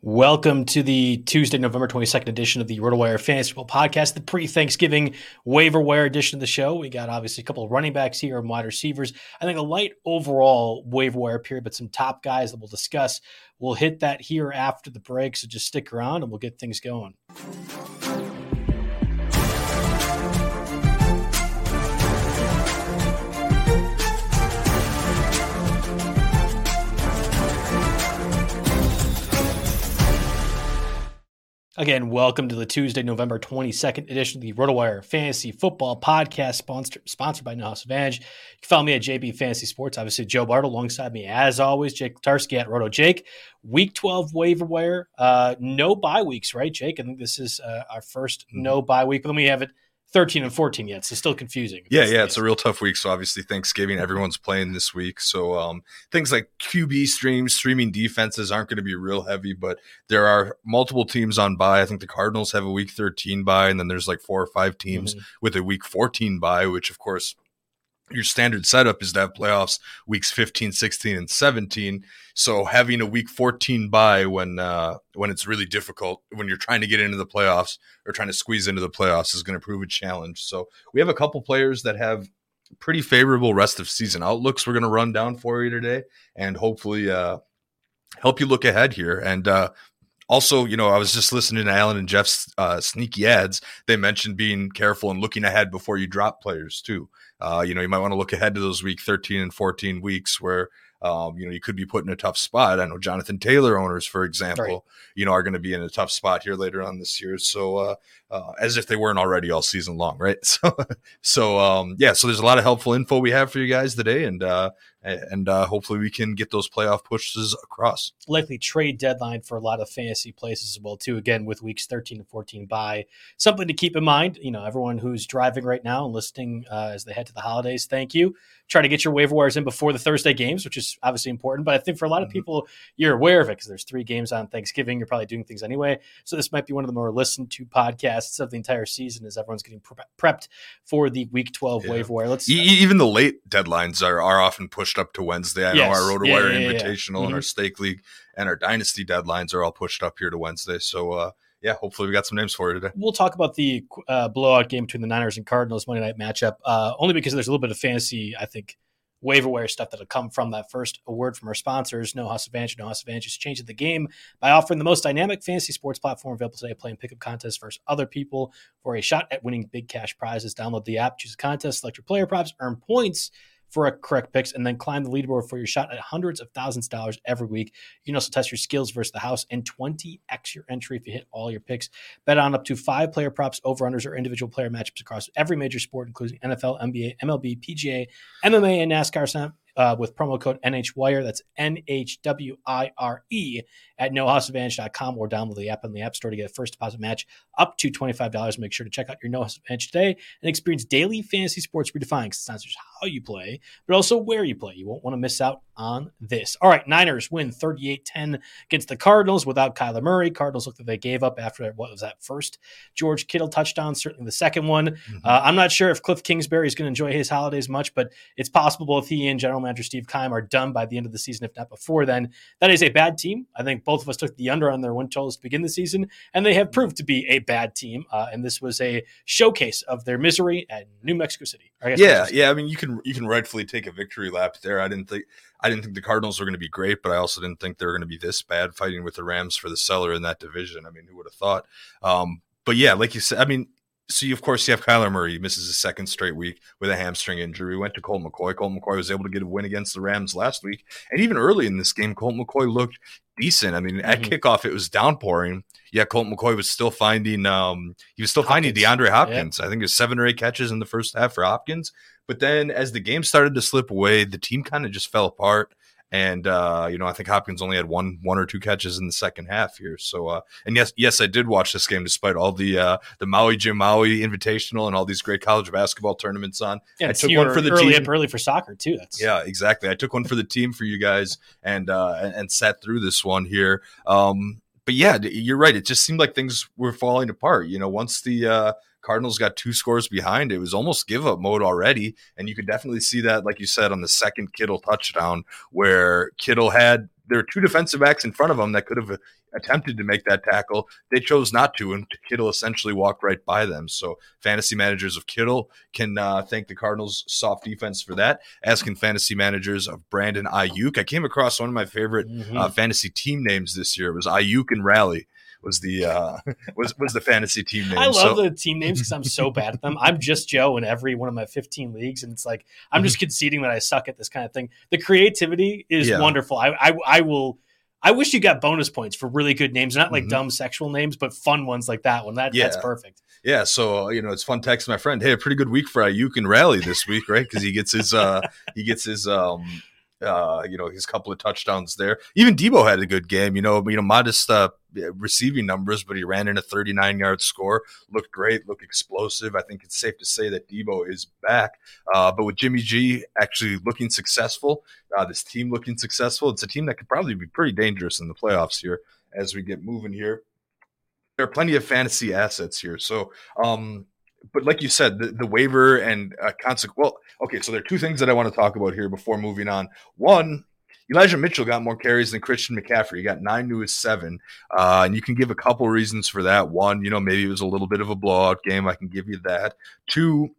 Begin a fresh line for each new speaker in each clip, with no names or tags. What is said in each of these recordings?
Welcome to the Tuesday, November 22nd edition of the RotoWire Fantasy Football Podcast, the pre-Thanksgiving waiver wire edition of the show. We got obviously a couple of running backs here and wide receivers. I think a light overall waiver wire period, but some top guys that we'll discuss. We'll hit that here after the break, so just stick around and we'll get things going. Again, welcome to the Tuesday, November 22nd edition of the RotoWire Fantasy Football Podcast, sponsored, sponsored by House Advantage. You can follow me at JB Fantasy Sports. Obviously, Joe Bartel alongside me, as always, Jake Tarski at Roto Jake. Week 12 waiver wire. Uh, no bye weeks, right, Jake? I think this is uh, our 1st mm-hmm. no bye week. Then we have it 13 and 14 yet, so still confusing.
Yeah, yeah, it's a real tough week. So obviously Thanksgiving, everyone's playing this week. So um, things like QB streams, streaming defenses aren't going to be real heavy, but there are multiple teams on bye. I think the Cardinals have a week 13 bye, and then there's like four or five teams mm-hmm. with a week 14 bye, which of course your standard setup is to have playoffs weeks 15 16 and 17 so having a week 14 bye when uh, when it's really difficult when you're trying to get into the playoffs or trying to squeeze into the playoffs is going to prove a challenge so we have a couple players that have pretty favorable rest of season outlooks we're going to run down for you today and hopefully uh, help you look ahead here and uh, also, you know, I was just listening to Alan and Jeff's uh, sneaky ads. They mentioned being careful and looking ahead before you drop players too. Uh, you know, you might want to look ahead to those week 13 and 14 weeks where um, you know, you could be put in a tough spot. I know Jonathan Taylor owners, for example, right. you know, are going to be in a tough spot here later on this year. So, uh, uh, as if they weren't already all season long, right? So, so um, yeah. So there's a lot of helpful info we have for you guys today, and uh, and uh, hopefully we can get those playoff pushes across.
Likely trade deadline for a lot of fantasy places as well too. Again, with weeks 13 and 14 bye something to keep in mind. You know, everyone who's driving right now and listening uh, as they head to the holidays, thank you try to get your waiver wires in before the Thursday games, which is obviously important. But I think for a lot of mm-hmm. people, you're aware of it because there's three games on Thanksgiving. You're probably doing things anyway. So this might be one of the more listened to podcasts of the entire season as everyone's getting pre- prepped for the Week 12 yeah. waiver wire. Let's
e- even the late deadlines are, are often pushed up to Wednesday. I yes. know our RotoWire yeah, yeah, Invitational mm-hmm. and our Stake League and our Dynasty deadlines are all pushed up here to Wednesday. So uh, yeah, hopefully we got some names for you today.
We'll talk about the uh, blowout game between the Niners and Cardinals Monday night matchup, uh, only because there's a little bit of fantasy, I think, waiver wire stuff that'll come from that first. A word from our sponsors, No House Advantage. No House Advantage is changing the game by offering the most dynamic fantasy sports platform available today, playing pickup contests versus other people for a shot at winning big cash prizes. Download the app, choose a contest, select your player props, earn points for a correct picks, and then climb the leaderboard for your shot at hundreds of thousands of dollars every week. You can also test your skills versus the house and 20x your entry if you hit all your picks. Bet on up to five player props, over unders, or individual player matchups across every major sport, including NFL, NBA, MLB, PGA, MMA, and NASCAR uh, with promo code NHWIRE. That's N H W I R E at nohouseadvantage.com or download the app on the App Store to get a first deposit match up to $25. Make sure to check out your No House Advantage today and experience daily fantasy sports redefined because it's not just how you play, but also where you play. You won't want to miss out on this. All right, Niners win 38 10 against the Cardinals without Kyler Murray. Cardinals look like they gave up after what was that first George Kittle touchdown, certainly the second one. Mm-hmm. Uh, I'm not sure if Cliff Kingsbury is going to enjoy his holidays much, but it's possible if he and general manager Steve Keim are done by the end of the season, if not before then. That is a bad team. I think both of us took the under on their win totals to begin the season, and they have proved to be a bad team. Uh, and this was a showcase of their misery at New Mexico City.
yeah, yeah. I mean, you can you can rightfully take a victory lap there. I didn't think I didn't think the Cardinals were going to be great, but I also didn't think they were going to be this bad fighting with the Rams for the cellar in that division. I mean, who would have thought? Um, but yeah, like you said, I mean, so you, of course you have Kyler Murray he misses his second straight week with a hamstring injury. We went to Colt McCoy. Colt McCoy was able to get a win against the Rams last week, and even early in this game, Colt McCoy looked decent. I mean, mm-hmm. at kickoff it was downpouring. Yeah, Colt McCoy was still finding um he was still Hopkins. finding DeAndre Hopkins. Yeah. I think it was seven or eight catches in the first half for Hopkins. But then as the game started to slip away, the team kind of just fell apart. And uh, you know, I think Hopkins only had one one or two catches in the second half here. So uh, and yes, yes, I did watch this game despite all the uh, the Maui Jim Maui Invitational and all these great college basketball tournaments on.
Yeah, I took one for the early team. early for soccer too. That's
yeah, exactly. I took one for the team for you guys and uh, and, and sat through this one here. Um, but yeah, you're right. It just seemed like things were falling apart. You know, once the uh, Cardinals got two scores behind. It was almost give up mode already. And you could definitely see that, like you said, on the second Kittle touchdown, where Kittle had there were two defensive backs in front of him that could have attempted to make that tackle. They chose not to, and Kittle essentially walked right by them. So fantasy managers of Kittle can uh, thank the Cardinals' soft defense for that. As can fantasy managers of Brandon Aiyuk. I came across one of my favorite mm-hmm. uh, fantasy team names this year. It was Aiyuk and Rally was the uh, was was the fantasy team name.
I love so. the team names because I'm so bad at them. I'm just Joe in every one of my 15 leagues, and it's like I'm just mm-hmm. conceding that I suck at this kind of thing. The creativity is yeah. wonderful. I, I I will. I wish you got bonus points for really good names, not like mm-hmm. dumb sexual names, but fun ones like that one. That yeah. that's perfect.
Yeah, so you know it's fun texting my friend. Hey, a pretty good week for Aiyuk and Rally this week, right? Because he gets his uh he gets his um uh, you know, his couple of touchdowns there. Even Deebo had a good game, you know, you know, modest uh, receiving numbers, but he ran in a 39 yard score, looked great, looked explosive. I think it's safe to say that Deebo is back. Uh, but with Jimmy G actually looking successful, uh, this team looking successful, it's a team that could probably be pretty dangerous in the playoffs here as we get moving here. There are plenty of fantasy assets here. So, um, but like you said, the, the waiver and uh, consequence. Well, okay, so there are two things that I want to talk about here before moving on. One, Elijah Mitchell got more carries than Christian McCaffrey. He got nine to his seven, uh, and you can give a couple reasons for that. One, you know, maybe it was a little bit of a blowout game. I can give you that. Two,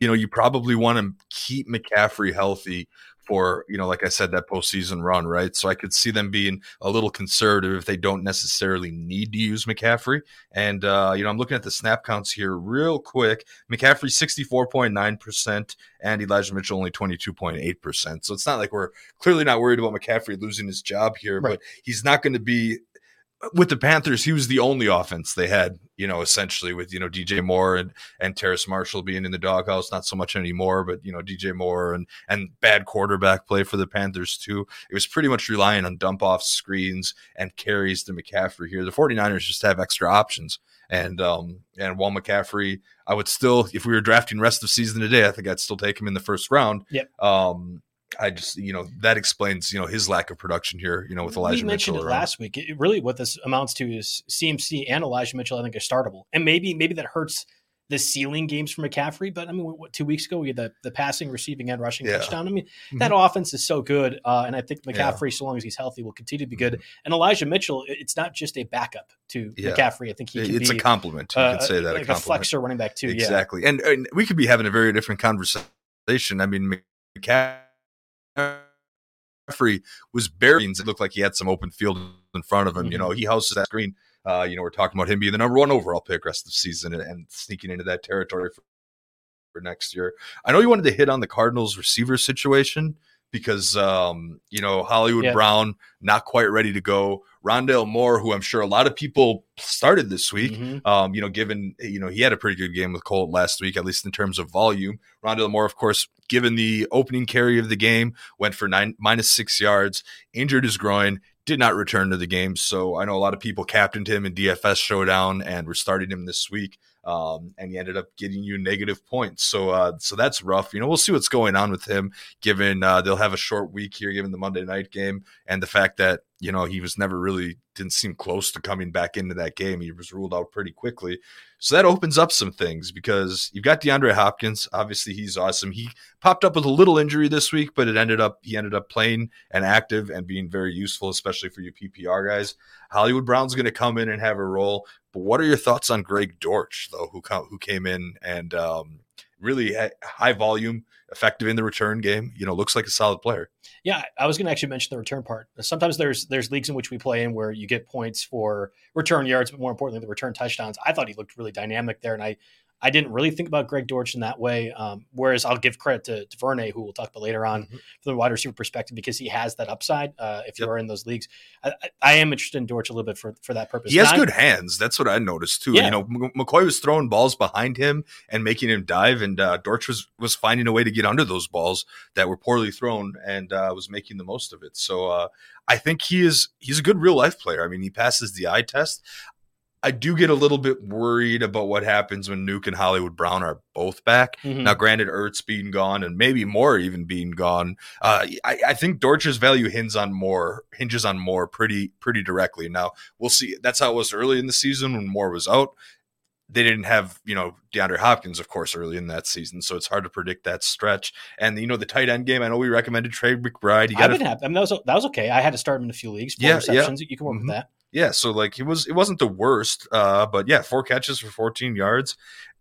you know, you probably want to keep McCaffrey healthy for you know, like I said, that postseason run, right? So I could see them being a little conservative if they don't necessarily need to use McCaffrey. And uh, you know, I'm looking at the snap counts here real quick. McCaffrey 64.9 percent, and Elijah Mitchell only 22.8 percent. So it's not like we're clearly not worried about McCaffrey losing his job here, right. but he's not going to be with the Panthers, he was the only offense they had, you know, essentially with, you know, DJ Moore and, and Terrace Marshall being in the doghouse, not so much anymore, but, you know, DJ Moore and, and bad quarterback play for the Panthers too. It was pretty much relying on dump off screens and carries to McCaffrey here. The 49ers just have extra options. And, um, and while McCaffrey, I would still, if we were drafting rest of season today, I think I'd still take him in the first round.
Yep.
Um, I just you know that explains you know his lack of production here. You know with Elijah
we mentioned
Mitchell
it last week. It, really, what this amounts to is CMC and Elijah Mitchell. I think are startable, and maybe maybe that hurts the ceiling games for McCaffrey. But I mean, what, two weeks ago we had the, the passing, receiving, and rushing yeah. touchdown. I mean, mm-hmm. that offense is so good, uh, and I think McCaffrey, yeah. so long as he's healthy, will continue to be good. Mm-hmm. And Elijah Mitchell, it's not just a backup to yeah. McCaffrey. I think he
it's
be,
a complement. You uh, could say that
like
a,
a flexor running back too.
Exactly, and, and we could be having a very different conversation. I mean, McCaffrey McCaffrey was burying. It looked like he had some open field in front of him. Mm-hmm. You know, he houses that screen. Uh, you know, we're talking about him being the number one overall pick rest of the season and, and sneaking into that territory for, for, next year. I know you wanted to hit on the Cardinals receiver situation because um, you know Hollywood yeah. Brown not quite ready to go. Rondale Moore, who I'm sure a lot of people started this week, mm-hmm. um, you know, given you know he had a pretty good game with Colt last week, at least in terms of volume. Rondale Moore, of course, given the opening carry of the game, went for nine minus six yards, injured his groin, did not return to the game. So I know a lot of people captained him in DFS Showdown and were starting him this week um, and he ended up getting you negative points. So uh, so that's rough. You know, we'll see what's going on with him. Given uh, they'll have a short week here, given the Monday night game and the fact that you know, he was never really didn't seem close to coming back into that game. He was ruled out pretty quickly. So that opens up some things because you've got DeAndre Hopkins. Obviously, he's awesome. He popped up with a little injury this week, but it ended up he ended up playing and active and being very useful, especially for you PPR guys. Hollywood Brown's going to come in and have a role. But what are your thoughts on Greg Dortch though, who who came in and um, really high volume, effective in the return game. You know, looks like a solid player.
Yeah, I was going to actually mention the return part. Sometimes there's there's leagues in which we play in where you get points for return yards, but more importantly, the return touchdowns. I thought he looked really dynamic there, and I I didn't really think about Greg Dortch in that way. Um, whereas I'll give credit to, to Vernay, who we'll talk about later on mm-hmm. from the wide receiver perspective, because he has that upside. Uh, if yep. you are in those leagues, I, I, am interested in Dortch a little bit for, for that purpose.
He has good hands. That's what I noticed too. Yeah. You know, McCoy was throwing balls behind him and making him dive, and uh, Dortch was was finding a way to get under those balls that were poorly thrown and uh, was making the most of it. So uh, I think he is he's a good real life player. I mean, he passes the eye test. I do get a little bit worried about what happens when Nuke and Hollywood Brown are both back. Mm-hmm. Now, granted, Ertz being gone and maybe Moore even being gone, uh, I, I, think Dortch's value hinges on Moore hinges on Moore pretty pretty directly. Now we'll see. That's how it was early in the season when Moore was out. They didn't have you know DeAndre Hopkins, of course, early in that season, so it's hard to predict that stretch. And you know the tight end game. I know we recommended Trey McBride.
You got I, I mean that was that was okay. I had to start him in a few leagues. Four yeah, receptions. Yeah. You can work mm-hmm. with that
yeah, so like it was it wasn't the worst, uh, but yeah, four catches for 14 yards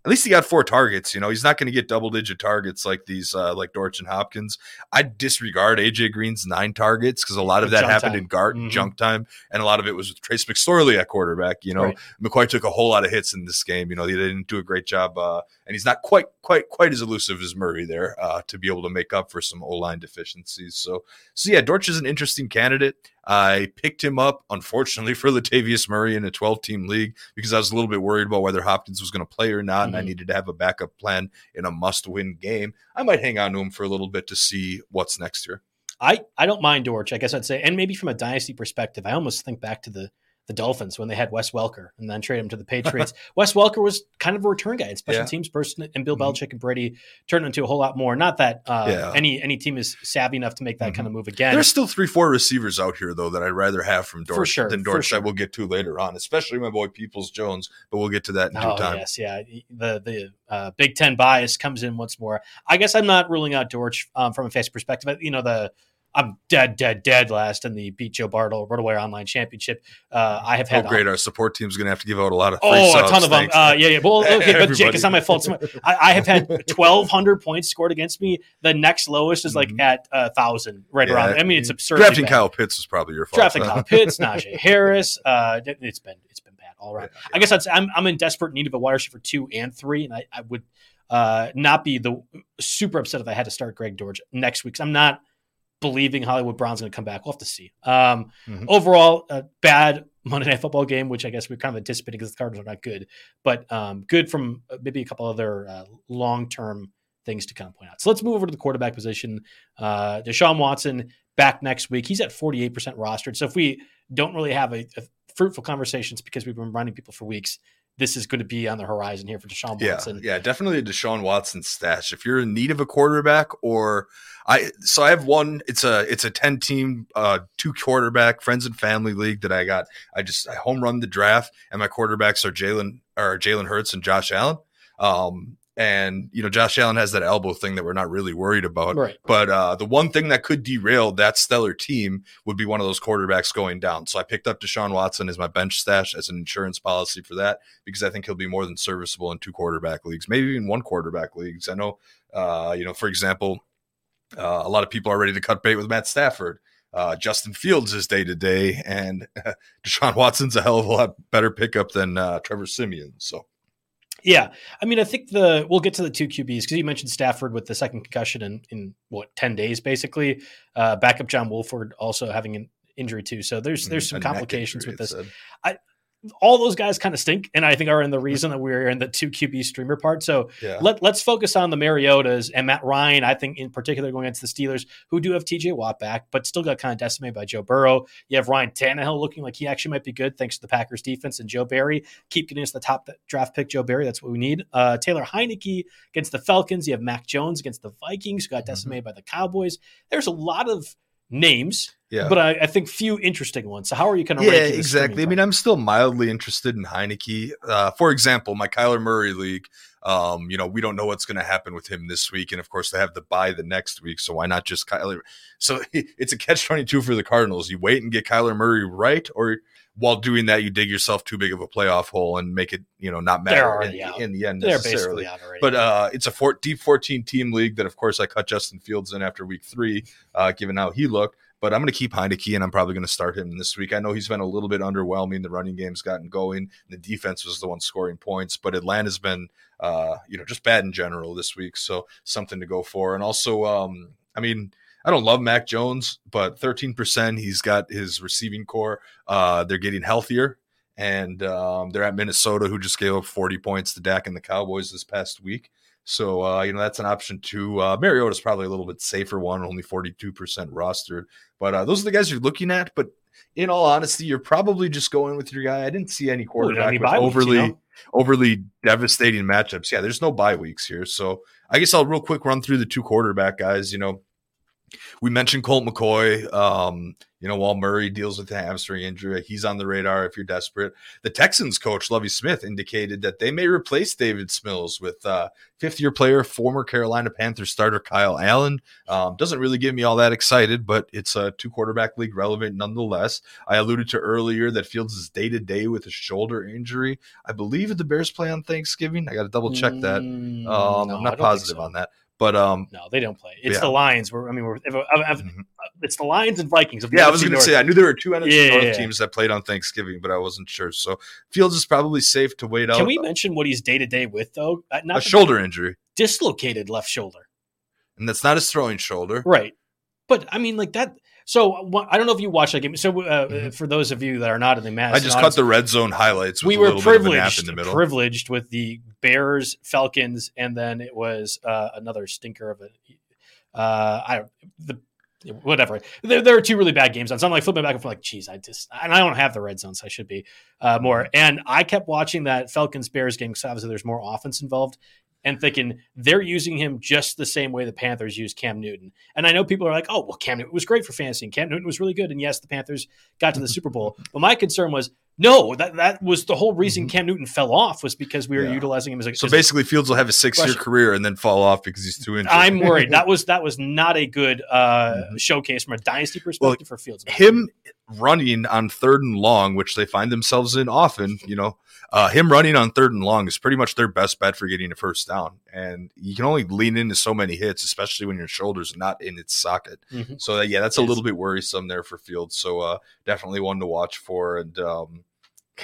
at least he got four targets. You know, he's not going to get double digit targets like these, uh, like Dortch and Hopkins. I disregard AJ Green's nine targets because a lot of that junk happened time. in guard mm-hmm. junk time, and a lot of it was with Trace McSorley at quarterback. You know, right. McCoy took a whole lot of hits in this game. You know, they didn't do a great job, uh, and he's not quite, quite, quite as elusive as Murray there uh, to be able to make up for some O line deficiencies. So, so yeah, Dortch is an interesting candidate. I picked him up, unfortunately, for Latavius Murray in a 12 team league because I was a little bit worried about whether Hopkins was going to play or not. Mm-hmm and I mm-hmm. needed to have a backup plan in a must win game, I might hang on to him for a little bit to see what's next year.
I, I don't mind Dortch, I guess I'd say. And maybe from a dynasty perspective, I almost think back to the the Dolphins when they had Wes Welker and then trade him to the Patriots. Wes Welker was kind of a return guy, and special yeah. teams person, and Bill mm-hmm. Belichick and Brady turned into a whole lot more. Not that uh, yeah. any any team is savvy enough to make that mm-hmm. kind of move again.
There's still three, four receivers out here though that I'd rather have from Dortch sure, than Dortch sure. that we'll get to later on, especially my boy Peoples Jones. But we'll get to that in oh, due time.
Yes, yeah. The the uh, Big Ten bias comes in once more. I guess I'm not ruling out Dortch um, from a face perspective. You know the I'm dead, dead, dead last in the beat Joe Bartel RotoWire Online Championship. Uh, I have had
oh great. Our support team's going to have to give out a lot of
oh a ton of them. Uh, yeah, yeah. Well, okay, but Jake, it's not my fault. I, I, have had 1,200 points scored against me. The next lowest is like mm-hmm. at a uh, thousand, right yeah, around. I mean, it's absurd.
Drafting bad. Kyle Pitts is probably your fault.
Drafting Kyle Pitts, Najee Harris. Uh, it's been it's been bad all right. Yeah, I guess that's I'm I'm in desperate need of a wide receiver two and three, and I, I would uh, not be the super upset if I had to start Greg Dortch next week. I'm not believing Hollywood Brown's going to come back. We'll have to see. Um, mm-hmm. Overall, a bad Monday Night Football game, which I guess we're kind of anticipating because the Cardinals are not good, but um, good from uh, maybe a couple other uh, long term things to kind of point out. So let's move over to the quarterback position. Uh, Deshaun Watson back next week. He's at 48% rostered. So if we don't really have a, a fruitful conversations because we've been running people for weeks, this is going to be on the horizon here for Deshaun Watson.
Yeah, yeah, definitely a Deshaun Watson stash. If you're in need of a quarterback, or I, so I have one. It's a it's a ten team, uh, two quarterback friends and family league that I got. I just I home run the draft, and my quarterbacks are Jalen or Jalen Hurts and Josh Allen. Um, and you know, Josh Allen has that elbow thing that we're not really worried about.
Right.
But uh, the one thing that could derail that stellar team would be one of those quarterbacks going down. So I picked up Deshaun Watson as my bench stash as an insurance policy for that because I think he'll be more than serviceable in two quarterback leagues, maybe even one quarterback leagues. I know, uh, you know, for example, uh, a lot of people are ready to cut bait with Matt Stafford. Uh, Justin Fields is day to day, and Deshaun Watson's a hell of a lot better pickup than uh, Trevor Siemian. So
yeah, I mean, I think the we'll get to the two QBs because you mentioned Stafford with the second concussion in in what ten days basically. Uh, backup John Wolford also having an injury too, so there's there's mm, some complications with this. I all those guys kind of stink, and I think are in the reason that we're in the two QB streamer part. So yeah. let let's focus on the Mariotas and Matt Ryan. I think in particular going against the Steelers, who do have T.J. Watt back, but still got kind of decimated by Joe Burrow. You have Ryan Tannehill looking like he actually might be good thanks to the Packers defense and Joe Barry keep getting us the top draft pick. Joe Barry, that's what we need. Uh, Taylor Heinicke against the Falcons. You have Mac Jones against the Vikings, who got mm-hmm. decimated mm-hmm. by the Cowboys. There's a lot of names
Yeah.
but I, I think few interesting ones. So how are you kind of
yeah, exactly. I mean, I'm still mildly interested in Heinicke. Uh, for example, my Kyler Murray league. Um, you know, we don't know what's going to happen with him this week, and of course, they have the bye the next week. So why not just Kyler? So it's a catch twenty two for the Cardinals. You wait and get Kyler Murray right, or while doing that, you dig yourself too big of a playoff hole and make it, you know, not matter in, in the end
They're
necessarily. But uh, it's a four, deep 14 team league that, of course, I cut Justin Fields in after week three, uh, given how he looked. But I'm going to keep Heinicke, and I'm probably going to start him this week. I know he's been a little bit underwhelming. The running game's gotten going. The defense was the one scoring points, but Atlanta's been, uh, you know, just bad in general this week. So something to go for. And also, um, I mean, I don't love Mac Jones, but 13%. He's got his receiving corps. Uh, they're getting healthier and um, they're at Minnesota, who just gave up 40 points to Dak and the Cowboys this past week. So uh, you know that's an option too. Uh, Mariota's probably a little bit safer one, only 42% rostered. But uh, those are the guys you're looking at. But in all honesty, you're probably just going with your guy. I didn't see any
Ooh,
quarterback
any
with
bye weeks, you
overly
know?
overly devastating matchups. Yeah, there's no bye weeks here. So I guess I'll real quick run through the two quarterback guys. You know, we mentioned Colt McCoy. Um, you know, while Murray deals with the hamstring injury, he's on the radar if you're desperate. The Texans coach, Lovie Smith, indicated that they may replace Davis Mills with uh, fifth year player, former Carolina Panthers starter Kyle Allen. Um, doesn't really get me all that excited, but it's a two quarterback league relevant nonetheless. I alluded to earlier that Fields is day to day with a shoulder injury. I believe the Bears play on Thanksgiving. I got to double check that.
Mm,
Um,
no,
I'm not positive
so.
on that. But um,
No, they don't play. It's
Yeah.
the Lions. We're, I mean, we're, if, if, if,
Mhm.
it's the Lions and Vikings.
yeah, I was going to say I knew there were two NFC
Yeah,
North
yeah, yeah.
teams that played on Thanksgiving, but I wasn't sure. So Fields is probably safe to wait out.
Can we mention what he's day to day with though? Uh, Not
a shoulder injury,
dislocated left shoulder.
and that's not his throwing shoulder.
Right. But I mean, like that. So I don't know if you watched that game. So uh,
Mhm.
for those of you that are not in the mass,
I just cut the red zone highlights.
We were
little bit of a nap
privileged,
in the middle.
privileged with the Bears, Falcons, and then it was uh, another stinker of a. Uh, I the whatever. There, there are two really bad games on. So I'm like flipping back and forth, like, geez, I just and I don't have the red zones. I should be uh, more. And I kept watching that Falcons Bears game because obviously there's more offense involved. And thinking they're using him just the same way the Panthers use Cam Newton. And I know people are like, oh, well, Cam Newton was great for fantasy and Cam Newton was really good. And yes, the Panthers got to the Super Bowl. But my concern was, no, that, that was the whole reason Cam Newton fell off was because we were
Mm-hmm. Yeah.
utilizing him as a.
So
as
basically, Fields will have a six-year career and then fall off because he's too injured.
I'm worried. That was that was not a good uh,
Mhm.
showcase from a dynasty perspective for Fields.
him running on third and long, which they find themselves in often, you know, uh, him running on third and long is pretty much their best bet for getting a first down. And you can only lean into so many hits, especially when your shoulder's not in its socket.
Mhm.
So yeah, that's a
Yes.
little bit worrisome there for Fields. So uh, definitely one to watch for. And um,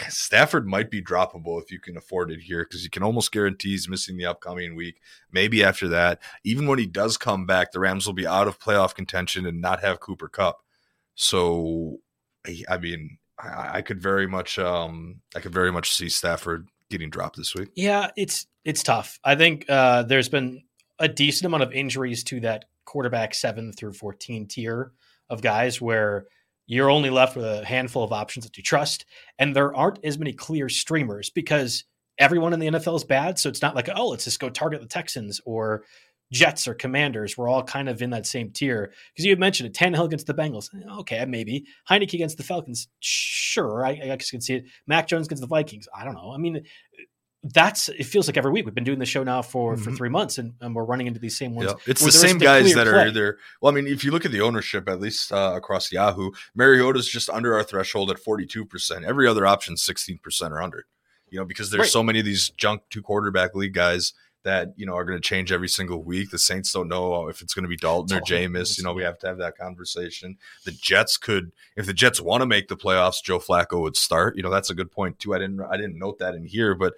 Stafford might be droppable if you can afford it here because you can almost guarantee he's missing the upcoming week. Maybe after that, even when he does come back, the Rams will be out of playoff contention and not have Cooper Kupp. So, I- I mean, I, I could very much, um, I could very much see Stafford getting dropped this week.
Yeah, it's it's tough. I think uh, there's been a decent amount of injuries to that quarterback seven through fourteen tier of guys where you're only left with a handful of options that you trust, and there aren't as many clear streamers because everyone in the NFL is bad. So it's not like oh, let's just go target the Texans or Jets or Commanders. We're all kind of in that same tier because you had mentioned it. Tannehill against the Bengals, okay, maybe Heinicke against the Falcons, sure, I, I guess you can see it. Mac Jones against the Vikings, I don't know. I mean, that's it feels like every week we've been doing the show now for for
Mhm.
three months and, and we're running into these same ones
Yeah, it's the same guys that are
play.
either. Well, I mean, if you look at the ownership, at least uh, across Yahoo, Mariota's just under our threshold at forty-two percent. Every other option sixteen percent or under. You know, because there's
Right.
so many of these junk two quarterback league guys that you know are going to change every single week. The Saints don't know if it's going to be Dalton or Jameis. You know, we have to have that conversation. The Jets could, if the Jets want to make the playoffs, Joe Flacco would start. You know, that's a good point too. I didn't, I didn't note that in here, but.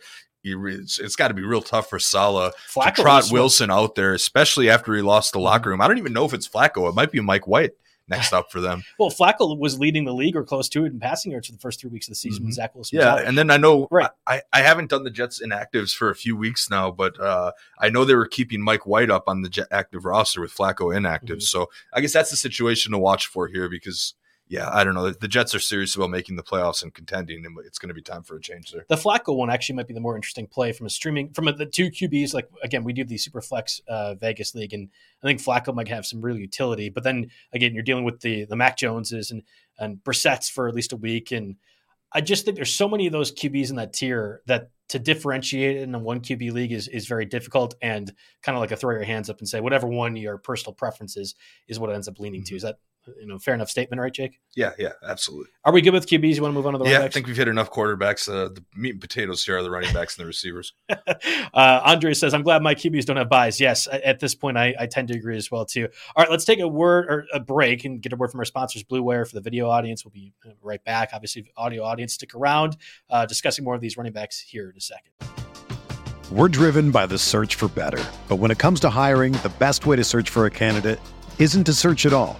It's, it's got to be real tough for Saleh
Flacco
to trot Wilson out there, especially after he lost the
Mhm.
locker room. I don't even know if it's Flacco. It might be Mike White next up for them.
Well, Flacco was leading the league or close to it in passing yards for the first three weeks of the season. when
Mhm.
Zach Wilson,
Yeah, and then I know
Right.
I, I haven't done the Jets inactives for a few weeks now, but uh, I know they were keeping Mike White up on the Jet active roster with Flacco inactive.
Mhm.
So I guess that's the situation to watch for here because yeah, I don't know. The Jets are serious about making the playoffs and contending, and it's going to be time for a change there.
The Flacco one actually might be the more interesting play from a streaming from a, the two QBs. Like again, we do the super flex uh, Vegas league, and I think Flacco might have some real utility. But then again, you're dealing with the the Mac Joneses and and Brissett's for at least a week, and I just think there's so many of those QBs in that tier that to differentiate in a one QB league is is very difficult and kind of like a throw your hands up and say whatever one your personal preference is is what it ends up leaning mm-hmm. to. Is that you know, fair enough statement, right, Jake?
Yeah, yeah, absolutely.
Are we good with QBs? You want to move on to the
yeah? I think we've hit enough quarterbacks. Uh, the meat and potatoes here are the running backs and the receivers.
uh, Andre says, "I'm glad my QBs don't have byes." Yes, at this point, I, I, tend to agree as well too. All right, let's take a word or a break and get a word from our sponsors, Blue Wire, for the video audience. We'll be uh, right back. Obviously, audio audience, stick around. Uh, discussing more of these running backs here in a second.
We're driven by the search for better, but when it comes to hiring, the best way to search for a candidate isn't to search at all.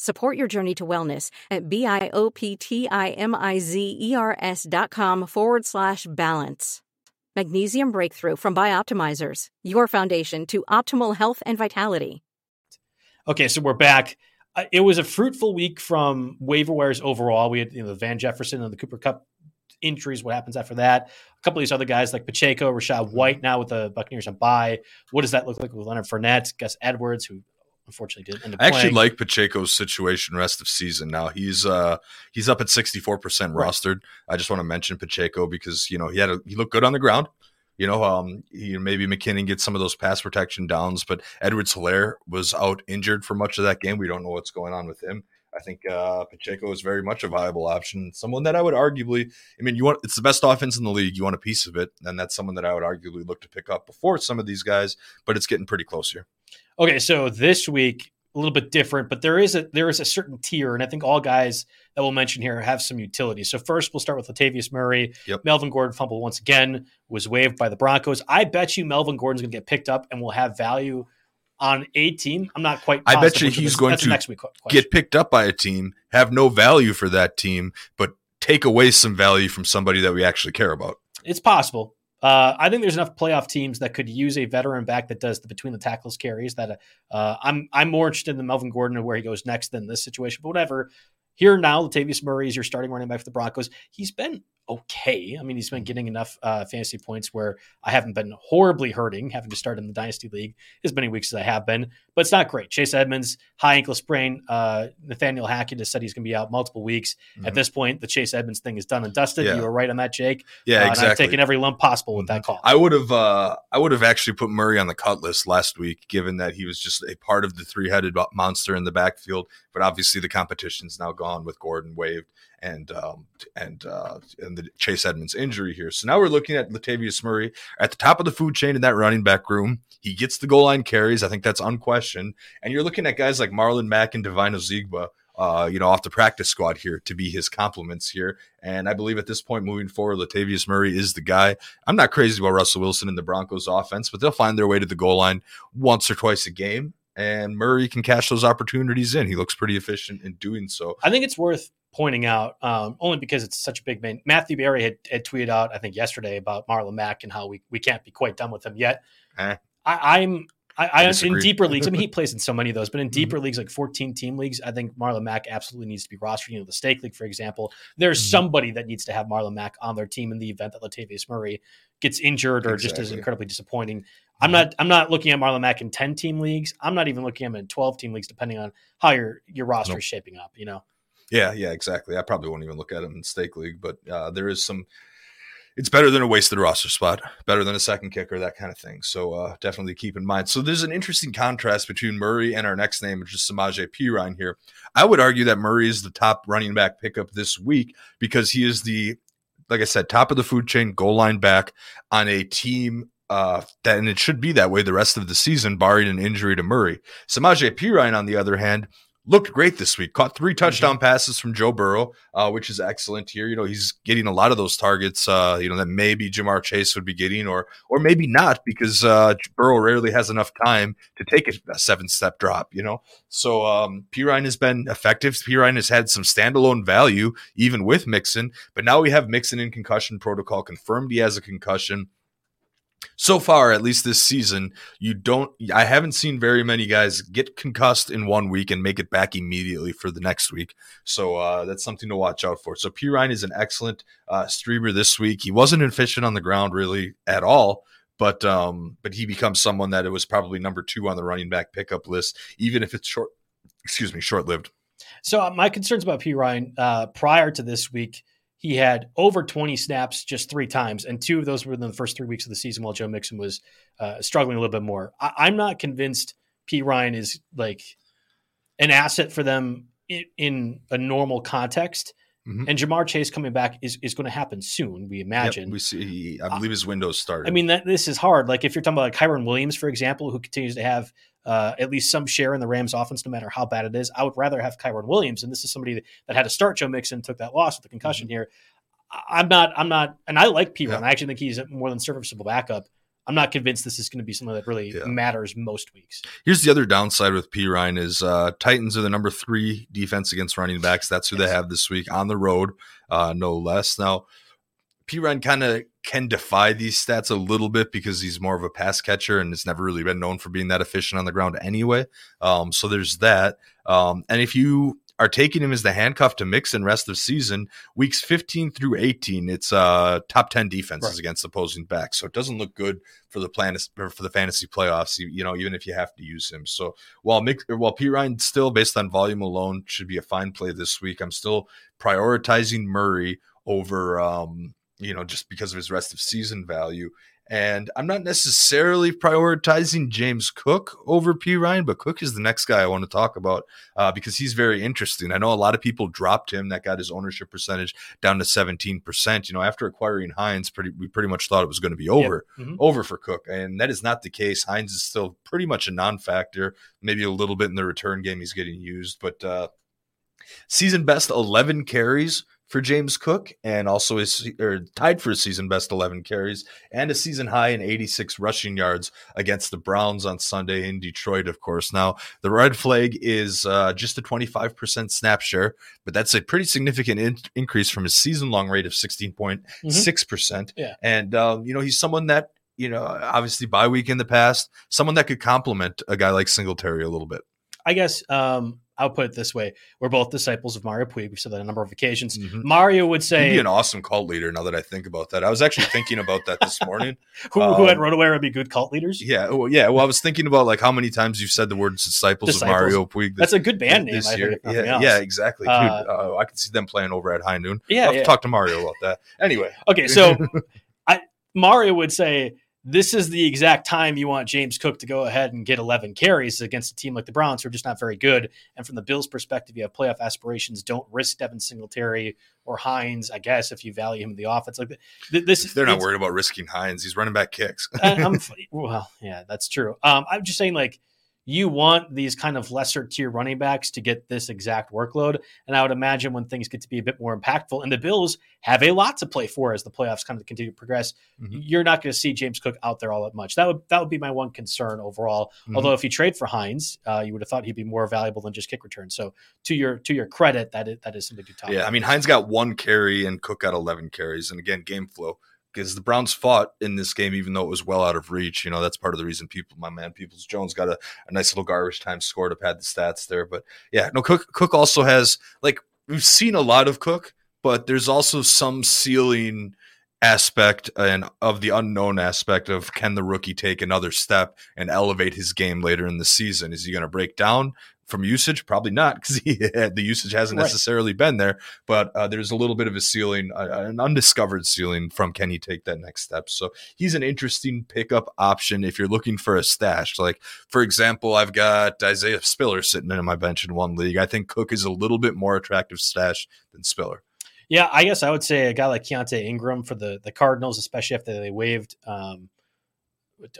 Support your journey to wellness at B-I-O-P-T-I-M-I-Z-E-R-S dot com forward slash balance. Magnesium Breakthrough from Bioptimizers, your foundation to optimal health and vitality.
Okay, so we're back. Uh, it was a fruitful week from waiver wires overall. We had you know, the Van Jefferson and the Cooper Kupp injuries. What happens after that? A couple of these other guys like Pacheco, Rachaad White now with the Buccaneers on bye. What does that look like with Leonard Fournette, Gus Edwards, who unfortunately didn't.
I actually like Pacheco's situation rest of season. Now he's uh he's up at sixty four percent rostered. I just want to mention Pacheco because you know he had a, he looked good on the ground. You know, um, he, maybe McKinnon gets some of those pass protection downs, but Edwards Helaire was out injured for much of that game. We don't know what's going on with him. I think uh, Pacheco is very much a viable option. Someone that I would arguably, I mean, you want it's the best offense in the league. You want a piece of it, and that's someone that I would arguably look to pick up before some of these guys. But it's getting pretty close here.
Okay, so this week a little bit different, but there is a there is a certain tier, and I think all guys that we'll mention here have some utility. So first, we'll start with Latavius Murray.
Yep.
Melvin Gordon fumble once again was waived by the Broncos. I bet you Melvin Gordon's going to get picked up and will have value on a team. I'm not quite.
I bet you he's going to next week get picked up by a team, have no value for that team, but take away some value from somebody that we actually care about.
It's possible. Uh, I think there's enough playoff teams that could use a veteran back that does the between the tackles carries. That uh, I'm I'm more interested in Melvin Gordon and where he goes next than this situation. But whatever. Here now, Latavius Murray is your starting running back for the Broncos. He's been okay. I mean, he's been getting enough uh, fantasy points where I haven't been horribly hurting, having to start in the dynasty league as many weeks as I have been, but it's not great. Chase Edmonds, high ankle sprain. Uh, Nathaniel Hackett has said he's going to be out multiple weeks. Mm-hmm. At this point, the Chase Edmonds thing is done and dusted. Yeah. You were right on that, Jake.
Yeah, uh, exactly.
I've taken every lump possible with that call.
I would have, uh, I would have actually put Murray on the cut list last week, given that he was just a part of the three-headed monster in the backfield. But obviously, the competition's now gone with Gordon waived and um, and uh, and the Chase Edmonds injury here. So now we're looking at Latavius Murray at the top of the food chain in that running back room. He gets the goal line carries. I think that's unquestioned. And you're looking at guys like Marlon Mack and Devine Ozigbo, uh, you know, off the practice squad here to be his complements here. And I believe at this point moving forward, Latavius Murray is the guy. I'm not crazy about Russell Wilson and the Broncos offense, but they'll find their way to the goal line once or twice a game. And Murray can cash those opportunities in. He looks pretty efficient in doing so.
I think it's worth pointing out, um, only because it's such a big man. Matthew Berry had, had, tweeted out, I think yesterday, about Marlon Mack and how we, we can't be quite done with him yet. Eh. I, I'm I, I, I in deeper leagues. I mean, he plays in so many of those, but in mm-hmm. deeper mm-hmm. leagues, like 14 team leagues, I think Marlon Mack absolutely needs to be rostered. You know, the stake league, for example, there's mm-hmm. somebody that needs to have Marlon Mack on their team in the event that Latavius Murray gets injured or exactly. just is incredibly disappointing. Mm-hmm. I'm not. I'm not looking at Marlon Mack in 10 team leagues. I'm not even looking at him in 12 team leagues, depending on how your your roster nope. is shaping up. You know.
Yeah, yeah, exactly. I probably won't even look at him in stake league, but uh, there is some. It's better than a wasted roster spot, better than a second kicker, that kind of thing. So uh, definitely keep in mind. So there's an interesting contrast between Murray and our next name, which is Samaje Perine here. I would argue that Murray is the top running back pickup this week because he is the, like I said, top of the food chain, goal line back on a team uh, that, and it should be that way the rest of the season, barring an injury to Murray. Samaje Perine, on the other hand, looked great this week. Caught three mm-hmm. touchdown mm-hmm. passes from Joe Burrow, uh, which is excellent here. You know, he's getting a lot of those targets. Uh, you know that maybe Ja'Marr Chase would be getting, or or maybe not, because uh, Burrow rarely has enough time to take a, a seven step drop. You know, so um, Perine has been effective. Perine has had some standalone value even with Mixon, but now we have Mixon in concussion protocol confirmed. He has a concussion so far, at least this season, you don't. I haven't seen very many guys get concussed in one week and make it back immediately for the next week. So uh, that's something to watch out for. So Perine is an excellent uh, streamer this week. He wasn't efficient on the ground really at all, but um, but he becomes someone that it was probably number two on the running back pickup list, even if it's short. Excuse me, short lived.
So uh, my concerns about Perine uh, prior to this week he had over 20 snaps just three times, and two of those were in the first three weeks of the season while Joe Mixon was uh, struggling a little bit more. I- am not convinced Perine is like an asset for them in, in a normal context. Mm-hmm. And Ja'Marr Chase coming back is, is going to happen soon, we imagine. Yep,
we see. I believe his window started.
I mean, that, this is hard. Like if you're talking about like Kyren Williams, for example, who continues to have uh, at least some share in the Rams offense, no matter how bad it is. I would rather have Kyren Williams, and this is somebody that, that had to start Joe Mixon, took that loss with the concussion mm-hmm. here. I'm not, I'm not, and I like P. Yeah. I actually think he's a more than serviceable backup. I'm not convinced this is going to be something that really yeah. matters most weeks.
Here's the other downside with Perine is uh, Titans are the number three defense against running backs. That's who yes. they have this week on the road, uh, no less. Now, Perine kind of can defy these stats a little bit because he's more of a pass catcher and has never really been known for being that efficient on the ground anyway. Um, so there's that. Um, and if you are taking him as the handcuff to Mixon rest of season, weeks 15 through 18, it's uh, top 10 defenses right. against opposing backs. So it doesn't look good for the plan for the fantasy playoffs, you, you, know, even if you have to use him. So while Mix, while Perine still based on volume alone should be a fine play this week, I'm still prioritizing Murray over um, you know, just because of his rest of season value. And I'm not necessarily prioritizing James Cook over Perine, but Cook is the next guy I want to talk about uh, because he's very interesting. I know a lot of people dropped him. That got his ownership percentage down to 17%. You know, after acquiring Hines, pretty we pretty much thought it was going to be over, yep. mm-hmm. over for Cook. And that is not the case. Hines is still pretty much a non-factor, maybe a little bit in the return game he's getting used, but uh, season best 11 carries for James Cook and also is tied for a season best 11 carries and a season high in 86 rushing yards against the Browns on Sunday in Detroit, of course. Now, the red flag is uh, just a 25% snap share, but that's a pretty significant in- increase from his season long rate of 16.6%. Mm-hmm. Yeah. And, um, you know, he's someone that, you know, obviously bye week in the past, someone that could complement a guy like Singletary a little bit.
I guess um, I'll put it this way: we're both disciples of Mario Puig. We've said that a number of occasions.
Mhm.
Mario would
He'd
say,
be an awesome cult leader. Now that I think about that, I was actually thinking about that this morning.
who, who had
um,
RotoWire would be good cult leaders.
Yeah, well, yeah. Well, I was thinking about like how many times you've said the word disciples,
Disciples.
of Mario Puig.
That's a good band name.
this
I
year. yeah,
else.
yeah, exactly. Dude,
Uh,
uh, I could see them playing over at High Noon.
Yeah,
I'll have
yeah.
to talk to Mario about that. Anyway,
Okay, so I Mario would say this is the exact time you want James Cook to go ahead and get 11 carries against a team like the Browns, who are just not very good. And from the Bills' perspective, you have playoff aspirations. Don't risk Devin Singletary or Hines, I guess, if you value him in the offense. Like this,
they're not worried about risking Hines. He's running back kicks.
I'm well, yeah, that's true. Um, I'm just saying, like, you want these kind of lesser tier running backs to get this exact workload, and I would imagine when things get to be a bit more impactful, and the Bills have a lot to play for as the playoffs kind of continue to progress.
Mhm.
You're not going to see James Cook out there all that much. That would that would be my one concern overall.
Mhm.
Although if you trade for Hines, uh, you would have thought he'd be more valuable than just kick return. So to your to your credit, that is that is something to talk.
Yeah, I mean Hines got one carry and Cook got eleven carries, and again game flow because the Browns fought in this game even though it was well out of reach. You know that's part of the reason people, my man, Peoples Jones got a, a nice little garbage time score to pad the stats there. But yeah, no Cook Cook also has like we've seen a lot of Cook, but there's also some ceiling aspect and of the unknown aspect of can the rookie take another step and elevate his game later in the season? Is he going to break down? From usage, probably not because the usage hasn't
Right.
necessarily been there but uh, there's a little bit of a ceiling, uh, an undiscovered ceiling from can he take that next step. So he's an interesting pickup option if you're looking for a stash. Like for example, I've got Isaiah Spiller sitting in my bench in one league. I think Cook is a little bit more attractive stash than Spiller.
Yeah, I guess I would say a guy like Keaontay Ingram for the the Cardinals, especially after they waived um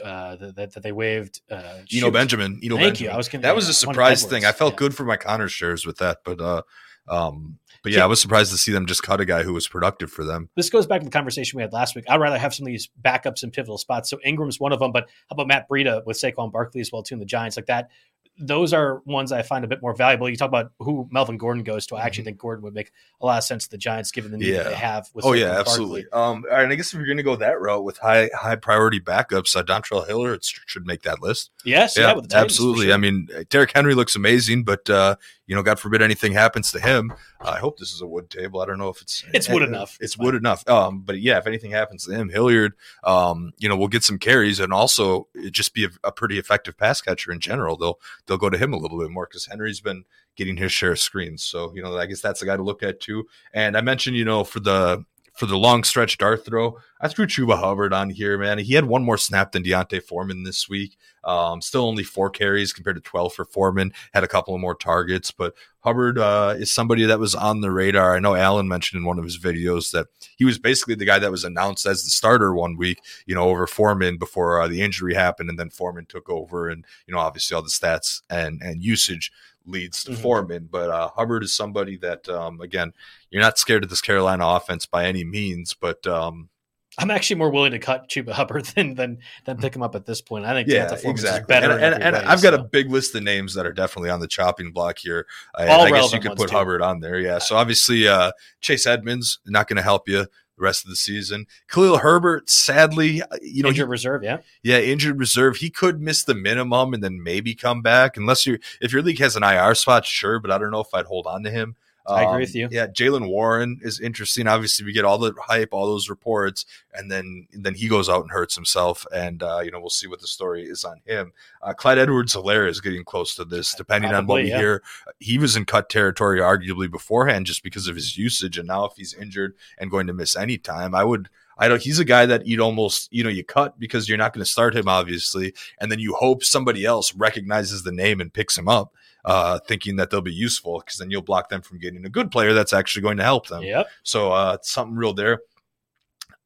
uh that, that they waived uh
You know. Benjamin. You know
Thank
Benjamin.
you. I was gonna-
that was a surprise thing. I felt
Yeah.
good for my Conner shares with that, but uh, um, but
Yeah.
I was surprised to see them just cut a guy who was productive for them.
This goes back to the conversation we had last week. I'd rather have some of these backups in pivotal spots. So Ingram's one of them, but how about Matt Breida with Saquon Barkley as well too, and the Giants like that? Those are ones I find a bit more valuable. You talk about who Melvin Gordon goes to. I actually think Gordon would make a lot of sense to the Giants given the need that
Mm-hmm. Yeah.
they have. With
Oh yeah,
Barkley.
absolutely. Um, all right, and I guess if you're going to go that route with high high priority backups, uh, Dontrell Hilliard should make that list.
Yes, yeah, with the Titans,
absolutely.
sure.
I mean, Derrick Henry looks amazing, but uh, you know, God forbid anything happens to him. I hope this is a wood table. I don't know if it's
It's wood enough.
It's
It's
wood enough. Um, but yeah, if anything happens to him, Hilliard, um, you know, will get some carries and also just be a, a pretty effective pass catcher in general. They'll they'll go to him a little bit more because Henry's been getting his share of screens. So you know, I guess that's the guy to look at too. And I mentioned, you know, for the for the long stretch dart throw, I threw Chuba Hubbard on here, man. He had one more snap than D'Onta Foreman this week. Um, still only four carries compared to 12 for Foreman. Had a couple of more targets, but Hubbard uh, is somebody that was on the radar. I know Alan mentioned in one of his videos that he was basically the guy that was announced as the starter one week, you know, over Foreman before uh, the injury happened, and then Foreman took over, and you know, obviously all the stats and and usage leads to
Mhm.
Foreman. But uh, Hubbard is somebody that, um, again, you're not scared of this Carolina offense by any means, but um,
I'm actually more willing to cut Chuba Hubbard than than than pick him up at this point. I think
yeah,
D'Onta Foreman's is
exactly.
better.
And, and, and
way,
I've got a big list of names that are definitely on the chopping block here. I,
All
I guess you could put
too.
Hubbard on there. Yeah. So obviously, uh, Chase Edmonds not going to help you the rest of the season. Khalil Herbert, sadly, uh, you know, he-
injured reserve. Yeah,
yeah, injured reserve. He could miss the minimum and then maybe come back unless you if your league has an IR spot, sure. But I don't know if I'd hold on to him.
I agree
Um,
with you.
Yeah, Jaylen Warren is interesting. Obviously, we get all the hype, all those reports, and then then he goes out and hurts himself. And uh, you know, we'll see what the story is on him. Uh, Clyde Edwards-Helaire is getting close to this, depending on what we
yeah.
hear. He was in cut territory arguably beforehand, just because of his usage, and now if he's injured and going to miss any time, I would. I don't. He's a guy that you'd almost, you know, you cut because you're not going to start him, obviously, and then you hope somebody else recognizes the name and picks him up, uh, thinking that they'll be useful, because then you'll block them from getting a good player that's actually going to help them.
yep.
So uh, it's something real there.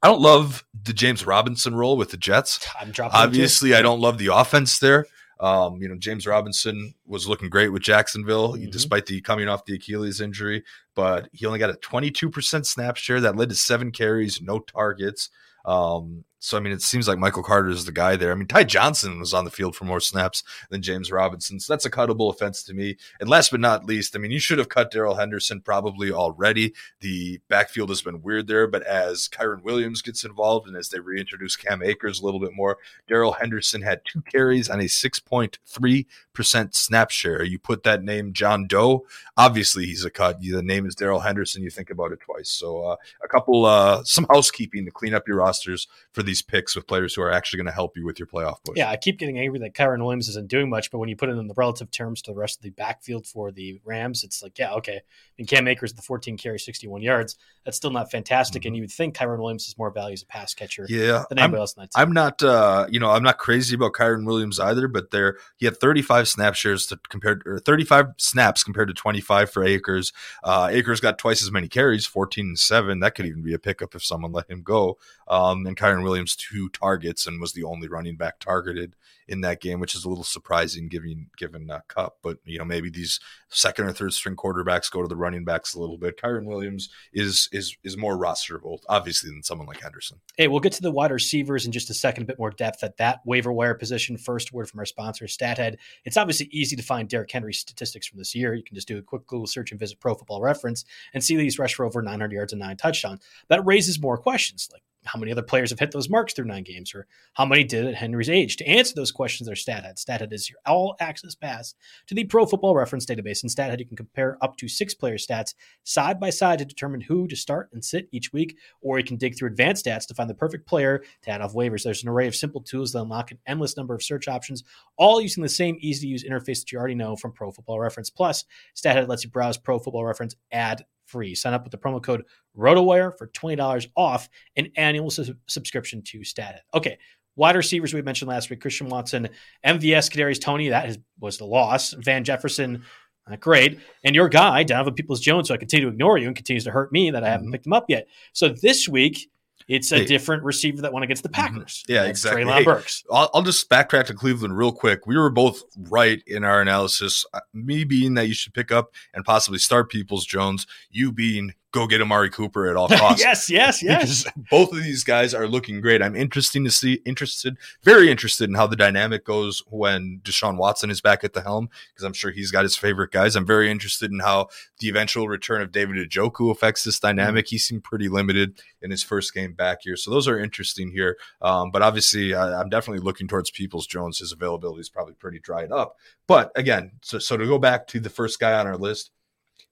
I don't love the James Robinson role with the Jets.
I'm dropping.
Obviously, I don't love the offense there. Um, you know, James Robinson was looking great with Jacksonville,
Mhm.
despite the coming off the Achilles injury, but he only got a 22% snap share that led to seven carries, no targets. Um, So I mean, it seems like Michael Carter is the guy there. I mean, Ty Johnson was on the field for more snaps than James Robinson, so that's a cuttable offense to me. And last but not least, I mean, you should have cut Darrell Henderson probably already. The backfield has been weird there, but as Kyren Williams gets involved and as they reintroduce Cam Akers a little bit more, Darrell Henderson had two carries on a six point three percent snap share. You put that name John Doe, obviously he's a cut. The name is Darrell Henderson. You think about it twice. So uh, a couple, uh, some housekeeping to clean up your rosters for these picks with players who are actually going to help you with your playoff push.
Yeah, I keep getting angry that Kyren Williams isn't doing much, but when you put it in the relative terms to the rest of the backfield for the Rams, it's like, yeah, okay. I mean, Cam Akers, the 14 carry, 61 yards. That's still not fantastic, mm-hmm. and you would think Kyren Williams is more value as a pass catcher.
Yeah,
than anybody I'm, else in that
team. I'm not, uh, you know, I'm not crazy about Kyren Williams either, but there he had 35 snap shares to compared or 35 snaps compared to 25 for Akers. Uh, Akers got twice as many carries, 14 and seven. That could even be a pickup if someone let him go. Um, and Kyren Williams two targets and was the only running back targeted in that game, which is a little surprising given given uh, Kupp. But you know, maybe these second or third string quarterbacks go to the running backs a little bit. Kyren Williams is is is more rosterable, obviously, than someone like Henderson.
Hey, we'll get to the wide receivers in just a second, a bit more depth at that waiver wire position. First word from our sponsor, StatHead. It's obviously easy to find Derrick Henry statistics from this year. You can just do a quick Google search and visit Pro Football Reference and see these rush for over 900 yards and nine touchdowns. That raises more questions like how many other players have hit those marks through nine games, or how many did at Henry's age? To answer those questions, there's StatHead. StatHead is your all access pass to the Pro Football Reference database. In StatHead, you can compare up to six player stats side by side to determine who to start and sit each week, or you can dig through advanced stats to find the perfect player to add off waivers. There's an array of simple tools that unlock an endless number of search options, all using the same easy to use interface that you already know from Pro Football Reference. Plus, StatHead lets you browse Pro Football Reference ad free. Sign up with the promo code ROTOWIRE for $20 off an annual su- subscription to StatHead. Okay, wide receivers we mentioned last week, Christian Watson, MVS, Kadarius Toney, that is, was the loss. Van Jefferson, not great. And your guy, Donovan Peoples Jones, so I continue to ignore you and continues to hurt me that I haven't mm-hmm. picked him up yet. So this week, it's a hey. different receiver that went against the mm-hmm. Packers.
Yeah, exactly. Treylon hey, Burks. I'll, I'll, just backtrack to Cleveland real quick. We were both right in our analysis. Uh, me being that you should pick up and possibly start Peoples Jones, you being go get Amari Cooper at all costs.
yes, yes, yes.
both of these guys are looking great. I'm interesting to see, interested, very interested in how the dynamic goes when Deshaun Watson is back at the helm, because I'm sure he's got his favorite guys. I'm very interested in how the eventual return of David Njoku affects this dynamic. Mm-hmm. He seemed pretty limited in his first game back here, so those are interesting here. Um, but obviously, I, am definitely looking towards Peoples Jones. His availability is probably pretty dried up. But again, so so to go back to the first guy on our list,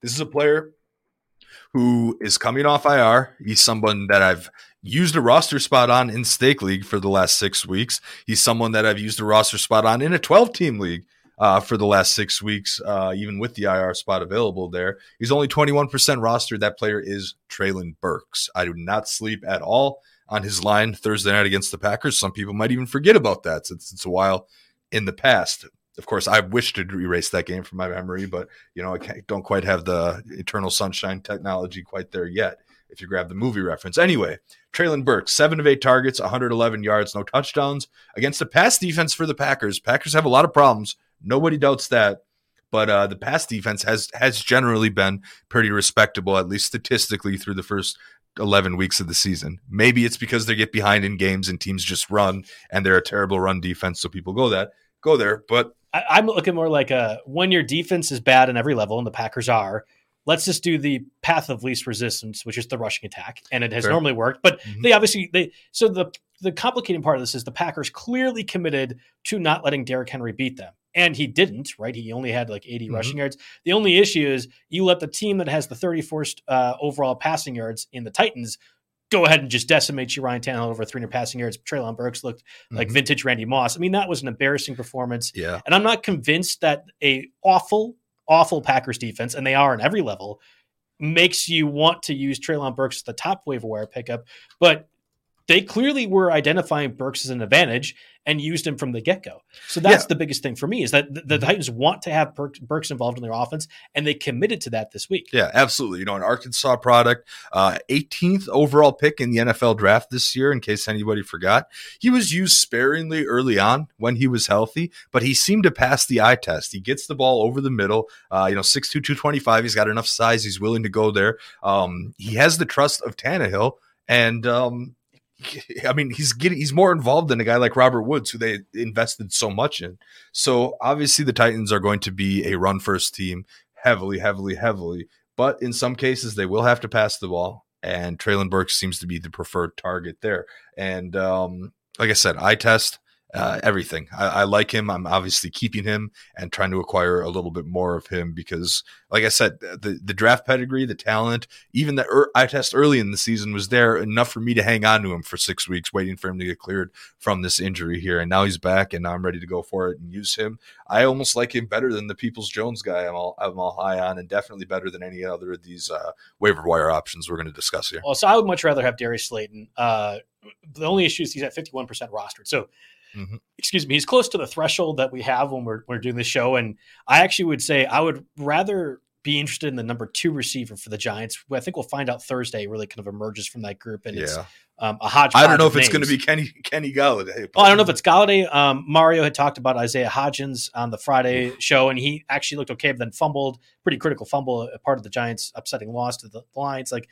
this is a player who is coming off IR. He's someone that I've used a roster spot on in Stake League for the last six weeks. He's someone that I've used a roster spot on in a 12 team league. Uh, for the last six weeks, uh, even with the IR spot available there. He's only 21% rostered. That player is Treylon Burks. I do not sleep at all on his line Thursday night against the Packers. Some people might even forget about that since it's a while in the past of course, I wish to erase that game from my memory, but you know, I don't quite have the Eternal Sunshine technology quite there yet. If you grab the movie reference, anyway, Treylon Burks, seven of eight targets, 111 yards, no touchdowns against a pass defense for the Packers. Packers have a lot of problems. Nobody doubts that, but uh, the pass defense has has generally been pretty respectable, at least statistically, through the first 11 weeks of the season. Maybe it's because they get behind in games and teams just run and they're a terrible run defense, so people go that go there. But
I, am looking more like a when your defense is bad in every level, and the Packers are. Let's just do the path of least resistance, which is the rushing attack, and it has Fair. normally worked. But mm-hmm. they obviously they so the the complicating part of this is the Packers clearly committed to not letting Derrick Henry beat them. And he didn't, right? He only had like 80 mm-hmm. rushing yards. The only issue is you let the team that has the 31st uh, overall passing yards in the Titans go ahead and just decimate you, Ryan Tannehill, over 300 passing yards. Treylon Burks looked mm-hmm. like vintage Randy Moss. I mean, that was an embarrassing performance.
Yeah.
And I'm not convinced that a awful, awful Packers defense, and they are on every level, makes you want to use Treylon Burks as the top waiver wire pickup. But they clearly were identifying Burks as an advantage and used him from the get go. So that's yeah. the biggest thing for me is that the, the mm-hmm. Titans want to have Burks involved in their offense, and they committed to that this week.
Yeah, absolutely. You know, an Arkansas product, uh, 18th overall pick in the NFL draft this year. In case anybody forgot, he was used sparingly early on when he was healthy, but he seemed to pass the eye test. He gets the ball over the middle. Uh, you know, 6'2", 225. He's got enough size. He's willing to go there. Um, he has the trust of Tannehill. And um, I mean, he's getting he's more involved than a guy like Robert Woods, who they invested so much in. So obviously, the Titans are going to be a run first team, heavily, heavily, heavily. But in some cases, they will have to pass the ball, and Treylon Burks seems to be the preferred target there. And um, like I said, I test uh, everything. I, I, like him. I'm obviously keeping him and trying to acquire a little bit more of him because, like I said, the the draft pedigree, the talent, even the er, eye test early in the season was there enough for me to hang on to him for six weeks, waiting for him to get cleared from this injury here. And now he's back, and I'm ready to go for it and use him. I almost like him better than the Peoples Jones guy. I'm all I'm all high on, and definitely better than any other of these uh, waiver wire options we're going to discuss here.
Well, so I would much rather have Darius Slayton. Uh, the only issue is he's at 51% rostered. So Mm-hmm. Excuse me. He's close to the threshold that we have when we're, we're doing the show. And I actually would say I would rather be interested in the number two receiver for the Giants. I think we'll find out Thursday. Really, kind of emerges from that group, and yeah. it's um, a hodgepodge.
I don't know if
it's
going to be Kenny Kenny Golladay.
Oh, I don't know if it's Golladay. Um, Mario had talked about Isaiah Hodgins on the Friday show, and he actually looked okay, but then fumbled, pretty critical fumble, a part of the Giants' upsetting loss to the Lions. Like,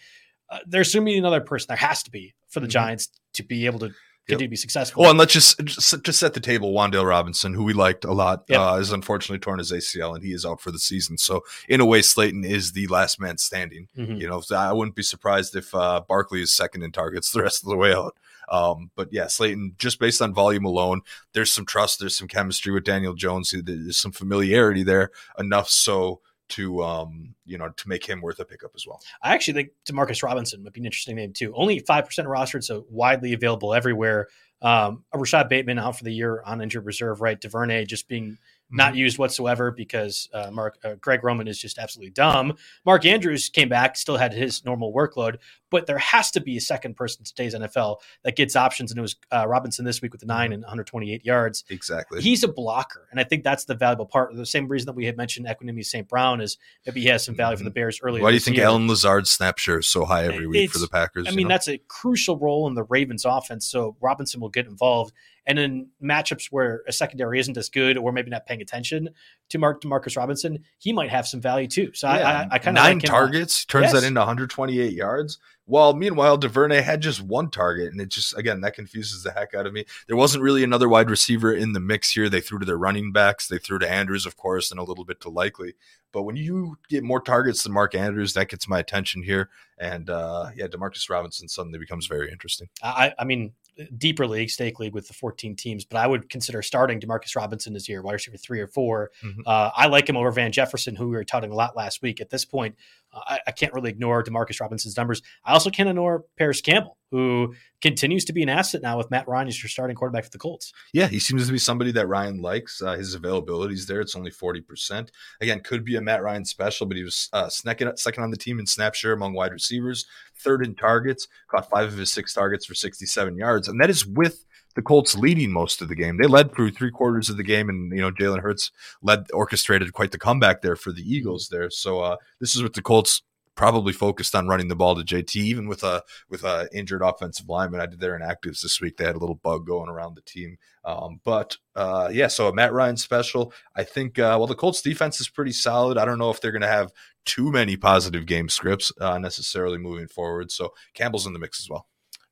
uh, there's going to be another person. There has to be for the mm-hmm. Giants to be able to continue yep. to be successful.
Well, and let's just, just just set the table. Wan'Dale Robinson, who we liked a lot, yep. uh, is unfortunately torn his ACL and he is out for the season. So in a way, Slayton is the last man standing. Mm-hmm. You know, I wouldn't be surprised if uh, Barkley is second in targets the rest of the way out. Um, but yeah, Slayton, just based on volume alone, there's some trust, there's some chemistry with Daniel Jones. There's some familiarity there enough so to um, you know to make him worth a pickup as well.
I actually think Demarcus Robinson would be an interesting name too. Only five percent rostered, so widely available everywhere. Um, Rashod Bateman out for the year on injured reserve, right? Duvernay just being not mm-hmm. used whatsoever because uh, Mark uh, Greg Roman is just absolutely dumb. Mark Andrews came back, still had his normal workload, but there has to be a second person in today's NFL that gets options, and it was uh, Robinson this week with the nine mm-hmm. and 128 yards.
Exactly,
he's a blocker, and I think that's the valuable part. The same reason that we had mentioned Equanimeous St. Brown is maybe he has some value for the mm-hmm. Bears earlier.
Why do you think year. Allen Lazard's snap share is so high every week it's, for the Packers?
I mean, know? that's a crucial role in the Ravens' offense, so Robinson will get involved. And in matchups where a secondary isn't as good, or maybe not paying attention to Mark Demarcus Robinson, he might have some value too. So yeah. I, I, I kind of
nine like targets turns yes. that into 128 yards. While meanwhile, Duvernay had just one target, and it just again that confuses the heck out of me. There wasn't really another wide receiver in the mix here. They threw to their running backs, they threw to Andrews, of course, and a little bit to Likely. But when you get more targets than Mark Andrews, that gets my attention here. And uh, yeah, Demarcus Robinson suddenly becomes very interesting.
I, I mean, deeper league, stake league with the 14 teams, but I would consider starting Demarcus Robinson this year, wide receiver three or 4 mm-hmm. uh, I like him over Van Jefferson, who we were touting a lot last week. At this point, I, I, can't really ignore Demarcus Robinson's numbers. I also can't ignore Parris Campbell, who continues to be an asset now with Matt Ryan as your starting quarterback for the Colts.
Yeah, he seems to be somebody that Ryan likes. Uh, his availability is there. It's only 40%. Again, could be a Matt Ryan special, but he was uh, second, second on the team in snap share among wide receivers, third in targets, caught five of his six targets for 67 yards. And that is with the Colts leading most of the game. They led through three quarters of the game, and you know Jalen Hurts led orchestrated quite the comeback there for the Eagles there. So uh, this is what the Colts probably focused on running the ball to JT, even with a with a injured offensive lineman. I did their inactives this week. They had a little bug going around the team. Um, but uh, yeah, so a Matt Ryan special. I think uh, well the Colts defense is pretty solid. I don't know if they're going to have too many positive game scripts uh, necessarily moving forward. So Campbell's in the mix as well.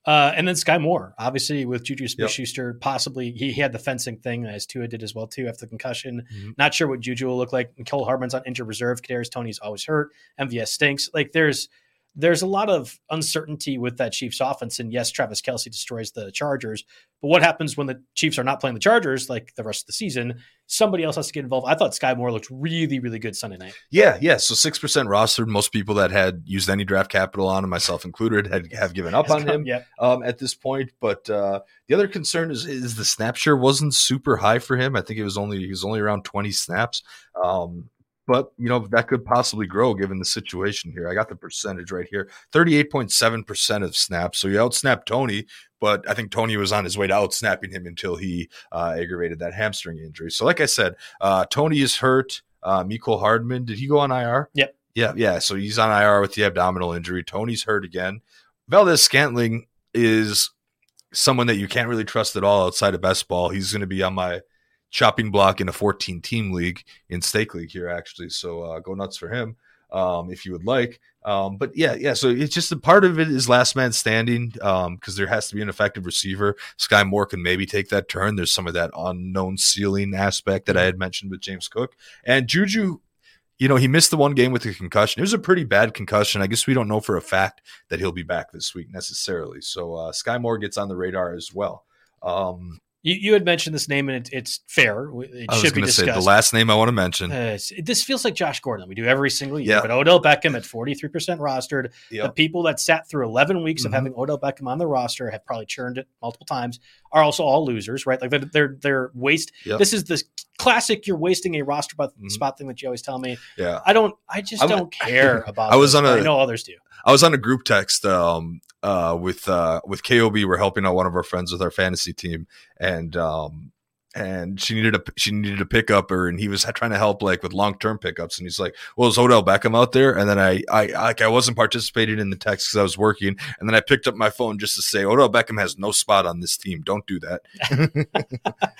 Uh, and then Sky Moore, obviously with Juju Smith Schuster, yep. possibly he, he, had the fencing thing as Tua did as well too after the concussion. Mm-hmm. Not sure what Juju will look like. Mecole Hardman's on injured reserve. Kadarius Toney's always hurt. MVS stinks. Like there's there's a lot of uncertainty with that Chiefs offense. And yes, Travis Kelce destroys the Chargers. But what happens when the Chiefs are not playing the Chargers like the rest of the season? Somebody else has to get involved. I thought Sky Moore looked really, really good Sunday night.
Yeah, yeah. So six percent rostered. Most people that had used any draft capital on him, myself included, had have given up on him yeah. um, at this point. But uh, the other concern is is the snap share wasn't super high for him. I think it was only he was only around twenty snaps. Um, but you know that could possibly grow given the situation here. I got the percentage right here: thirty-eight point seven percent of snaps. So you outsnap Toney, but I think Toney was on his way to outsnapping him until he uh, aggravated that hamstring injury. So, like I said, uh, Toney is hurt. Uh, Mecole Hardman, did he go on IR?
Yep.
Yeah, yeah. So he's on IR with the abdominal injury. Toney's hurt again. Valdes-Scantling is someone that you can't really trust at all outside of best ball. He's going to be on my chopping block in a 14 team league in stake league here actually so uh, go nuts for him um, if you would like. Um, but yeah, yeah. So it's just a part of it is last man standing because um, there has to be an effective receiver. Sky Moore can maybe take that turn. There's some of that unknown ceiling aspect that I had mentioned with James Cook and Juju. You know, he missed the one game with a concussion. It was a pretty bad concussion. I guess we don't know for a fact that he'll be back this week necessarily. So uh, Sky Moore gets on the radar as well. Um,
you, you had mentioned this name, and it, it's fair. It
I
should be
going to say
discussed.
the last name I want to mention.
Uh, this feels like Josh Gordon. We do every single year.
Yeah.
But Odell Beckham at 43% rostered. The people that sat through 11 weeks
Mhm.
of having Odell Beckham on the roster have probably churned it multiple times, are also all losers, right? Like they're, they're, they're waste.
Yep.
This is the classic you're wasting a roster spot,
Mhm.
spot thing that you always tell me.
Yeah.
I don't, I just
I'm-
don't care about
I was
this,
on a-
I know others do.
I was on a group text um, uh, with uh, with KOB. We're helping out one of our friends with our fantasy team, and um, and she needed a she needed a pickup, or and he was trying to help like with long term pickups, and he's like, "Well, is Odell Beckham out there?" And then I I like I wasn't participating in the text because I was working, and then I picked up my phone just to say Odell Beckham has no spot on this team. Don't do that.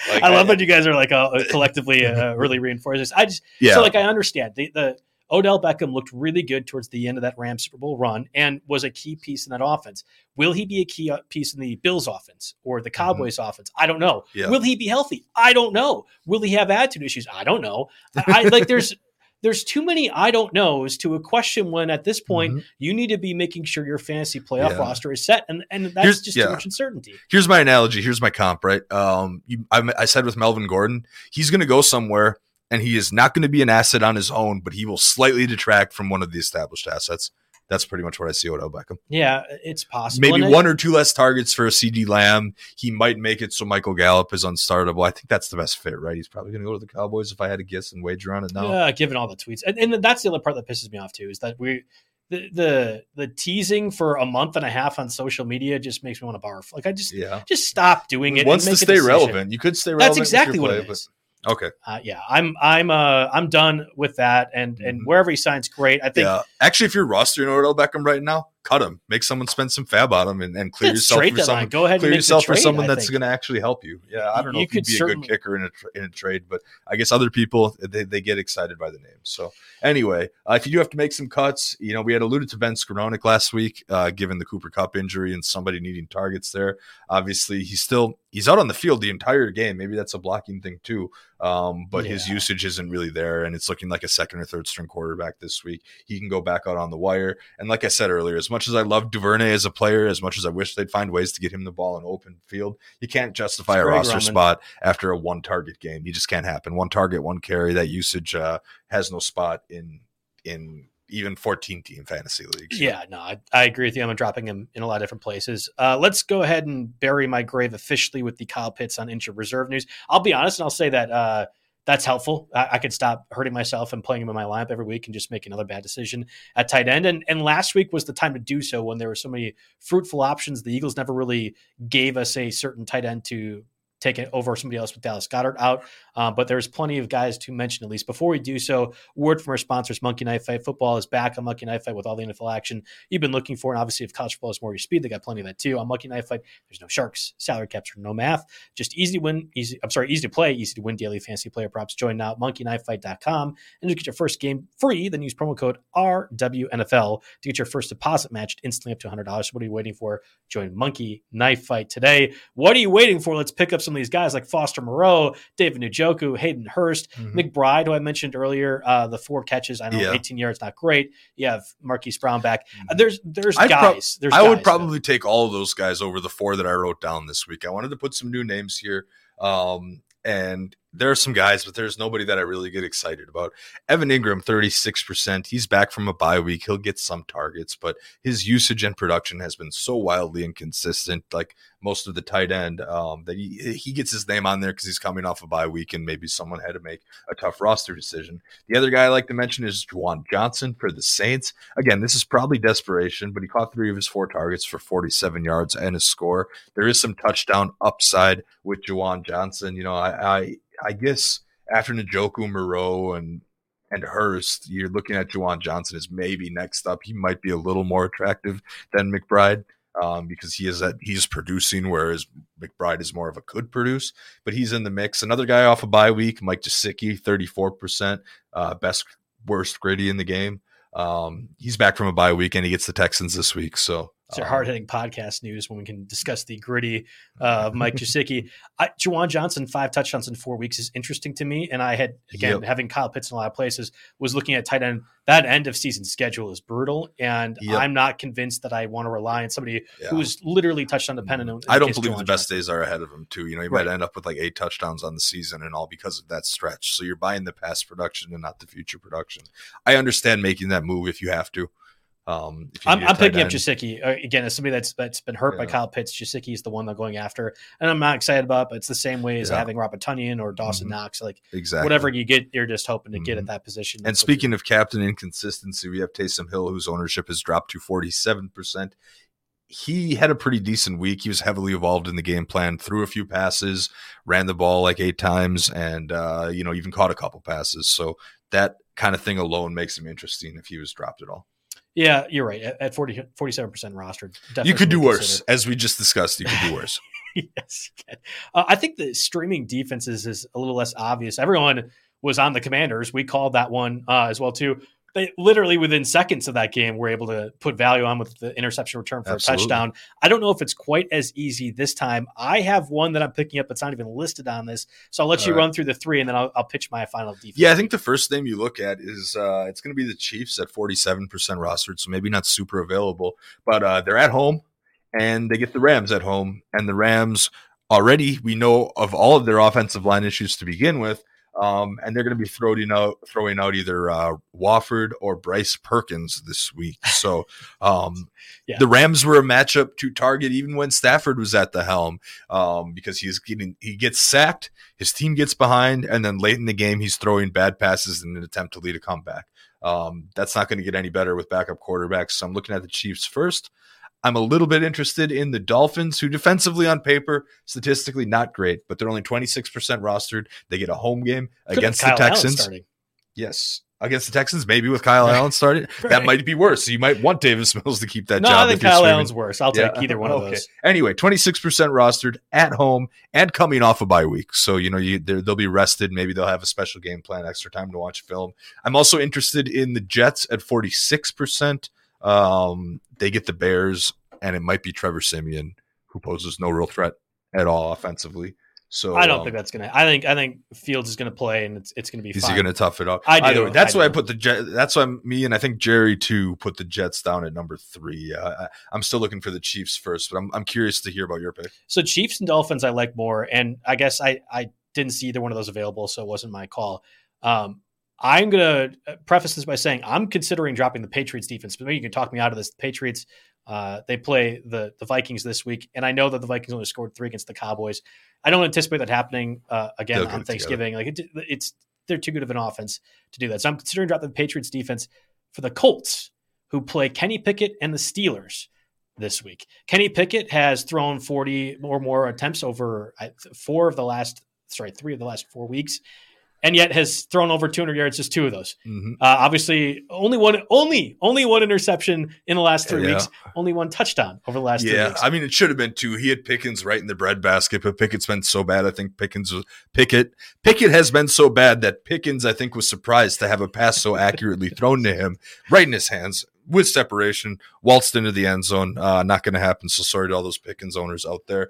Like,
I love that you guys are like uh, collectively uh, really reinforcing this. I just,
Yeah,
So, like, I understand the, the Odell Beckham looked really good towards the end of that Rams Super Bowl run and was a key piece in that offense. Will he be a key uh, piece in the Bills offense or the Cowboys offense? I don't know.
Yeah.
Will he be healthy? I don't know. Will he have attitude issues? I don't know. I, I like there's there's too many I don't knows to a question when at this point
Mhm.
you need to be making sure your fantasy playoff
Yeah.
roster is set, and and that's
Here's-
just
yeah.
too much uncertainty.
here's my analogy. Here's my comp. Right. Um, you, I, I said with Melvin Gordon, he's going to go somewhere, and he is not going to be an asset on his own, but he will slightly detract from one of the established assets. That's pretty much what I see Odell Beckham.
Yeah, it's possible.
Maybe
And I-
one or two less targets for a CeeDee Lamb. He might make it so Michael Gallup is unstartable. I think that's the best fit, right? He's probably going to go to the Cowboys if I had to guess and wager on it now.
Yeah, given all the tweets, and, and that's the other part that pisses me off too is that we the the the teasing for a month and a half on social media just makes me want to barf. Like I just
Yeah.
just stop doing it.
Wants to stay
decision.
relevant. You could stay relevant.
That's exactly what
play,
it is.
Okay.
Uh, yeah, I'm I'm uh I'm done with that, and and
Mhm.
wherever he signs, great. I think
Yeah. Actually, if you're rostering Odell Beckham right now, cut him. Make someone spend some fab on him and, and clear
it's
yourself for someone.
Go ahead
Clear yourself
trade,
for someone that's going to actually help you. Yeah, I don't know
You
if you'd
could
be a good kicker in a tra- in a trade, but I guess other people they, they get excited by the name. So anyway, uh, if you do have to make some cuts, you know we had alluded to Ben Skowronek last week, uh, given the Cooper Kupp injury and somebody needing targets there. Obviously, he's still he's out on the field the entire game. Maybe that's a blocking thing too. Um, but his usage isn't really there, and it's looking like a second or third string quarterback this week. He can go back out on the wire. And like I said earlier, as much as I love Duvernay as a player, as much as I wish they'd find ways to get him the ball in open field, you can't justify a roster
Roman.
spot after a one target game. You just can't happen. One target, one carry. That usage uh, has no spot in in even 14 team fantasy leagues.
Yeah, no, I, I agree with you. I'm dropping him in a lot of different places. Uh, let's go ahead and bury my grave officially with the Kyle Pitts on injured reserve news. I'll be honest and I'll say that uh, that's helpful. I, I could stop hurting myself and playing him in my lineup every week and just make another bad decision at tight end. And and last week was the time to do so when there were so many fruitful options. The Eagles never really gave us a certain tight end to take it over somebody else with Dallas Goedert out. Uh, but there's plenty of guys to mention at least. Before we do so, word from our sponsors: Monkey Knife Fight Football is back on Monkey Knife Fight with all the NFL action you've been looking for. And obviously, if college football is more your speed, they got plenty of that too. On Monkey Knife Fight, there's no sharks, salary caps, or no math. Just easy to win, easy. I'm sorry, easy to play, easy to win daily fantasy player props. Join now, at monkeyknifefight.com, and you get your first game free. Then use promo code RWNFL to get your first deposit matched instantly up to $100. So what are you waiting for? Join Monkey Knife Fight today. What are you waiting for? Let's pick up some of these guys like Foster Moreau, David Njoku, Hayden Hurst,
Mhm.
McBride, who I mentioned earlier. Uh, the four catches, I know
Yeah.
18 yards, not great. You have Marquise Brown back. Uh, there's there's
I'd prob-
guys. there's
I would
guys.
probably take all of those guys over the four that I wrote down this week. I wanted to put some new names here. Um, and there are some guys, but there's nobody that I really get excited about. Evan Engram, 36%. He's back from a bye week. He'll get some targets, but his usage and production has been so wildly inconsistent, like most of the tight end, um, that he, he gets his name on there because he's coming off a bye week and maybe someone had to make a tough roster decision. The other guy I like to mention is Juwan Johnson for the Saints. Again, this is probably desperation, but he caught three of his four targets for 47 yards and a score. There is some touchdown upside with Juwan Johnson. You know, I I, I guess after Njoku, Moreau, and and Hurst, you're looking at Juwan Johnson as maybe next up. He might be a little more attractive than McBride um, because he is at he's producing, whereas McBride is more of a could produce. But he's in the mix. Another guy off a bye week, Mike Gesicki, 34%, uh, best worst gritty in the game. um, he's back from a bye week and he gets the Texans this week. So
it's our um, hard hitting podcast news when we can discuss the gritty uh, of Mike Gesicki. I, Juwan Johnson, five touchdowns in four weeks is interesting to me. And I had, again, yep. having Kyle Pitts in a lot of places, was looking at tight end. That end of season schedule is brutal. And yep. I'm not convinced that I want to rely on somebody yeah. who's literally touched on the touchdown dependent.
I don't believe Juwan the best Johnson. days are ahead of him, too. You know, he right. might end up with like eight touchdowns on the season and all because of that stretch. So you're buying the past production and not the future production. I understand making that move if you have to.
Um, I'm, I'm picking end. up Gesicki uh, again as somebody that's that's been hurt yeah. by Kyle Pitts. Gesicki is the one they're going after, and I'm not excited about. It, but it's the same way as yeah. having Robert Tonyan or Dawson mm-hmm. Knox. Like exactly whatever you get, you're just hoping to mm-hmm. get at that position.
And speaking of captain inconsistency, we have Taysom Hill, whose ownership has dropped to 47 percent. He had a pretty decent week. He was heavily involved in the game plan, threw a few passes, ran the ball like eight times, and uh, you know even caught a couple passes. So that kind of thing alone makes him interesting if he was dropped at all.
Yeah, you're right. At 40, 47% rostered.
You could do worse. As we just discussed, you could do worse.
yes. Uh, I think the streaming defenses is a little less obvious. Everyone was on the commanders. We called that one uh, as well, too they literally within seconds of that game we were able to put value on with the interception return for Absolutely. a touchdown. I don't know if it's quite as easy this time. I have one that I'm picking up that's not even listed on this, so I'll let All you right. run through the three and then I'll, I'll, pitch my final defense.
Yeah, I think the first name you look at is uh, it's going to be the Chiefs at 47% rostered, so maybe not super available, but uh, they're at home and they get the Rams at home, and the Rams already we know of all of their offensive line issues to begin with. Um, and they're going to be throwing out throwing out either uh, Wolford or Bryce Perkins this week. So um, yeah. the Rams were a matchup to target even when Stafford was at the helm um, because he's getting he gets sacked, his team gets behind, and then late in the game he's throwing bad passes in an attempt to lead a comeback. Um, that's not going to get any better with backup quarterbacks. So I'm looking at the Chiefs first. I'm a little bit interested in the Dolphins, who defensively on paper, statistically not great, but they're only 26% rostered. They get a home game Could against the Texans. Yes. Against the Texans, maybe with Kyle Allen started. right. That might be worse. So you might want Davis Mills to keep that
no,
job.
I think Kyle Allen's worse. I'll yeah. take either one okay. of those.
Anyway, 26% rostered at home and coming off a bye week. So, you know, you, they'll be rested. Maybe they'll have a special game plan, extra time to watch film. I'm also interested in the Jets at 46%. Um, they get the Bears, and it might be Trevor Siemian who poses no real threat at all offensively. So
I don't um, think that's gonna. I think I think Fields is gonna play, and it's it's gonna be.
Is
fine.
he gonna tough it out?
I do.
Way, that's
I
why
do.
I put the Jet. That's why me and I think Jerry too put the Jets down at number three. Uh, I, am still looking for the Chiefs first, but I'm I'm curious to hear about your pick.
So Chiefs and Dolphins, I like more, and I guess I I didn't see either one of those available, so it wasn't my call. Um, I'm going to preface this by saying I'm considering dropping the Patriots defense, but maybe you can talk me out of this. The Patriots, uh, they play the the Vikings this week, and I know that the Vikings only scored three against the Cowboys. I don't anticipate that happening uh, again They'll on Thanksgiving. Like it, it's they're too good of an offense to do that. So I'm considering dropping the Patriots defense for the Colts, who play Kenny Pickett and the Steelers this week. Kenny Pickett has thrown 40 or more attempts over four of the last sorry three of the last four weeks and yet has thrown over 200 yards just two of those. Mm-hmm. Uh, obviously, only one, only only one interception in the last three yeah. weeks. Only one touchdown over the last.
Yeah, I mean, it should have been two. He had Pickens right in the breadbasket, but Pickett's been so bad. I think Pickens was Pickett. Pickett has been so bad that Pickens, I think, was surprised to have a pass so accurately thrown to him right in his hands with separation, waltzed into the end zone. Uh, not going to happen. So sorry to all those Pickens owners out there.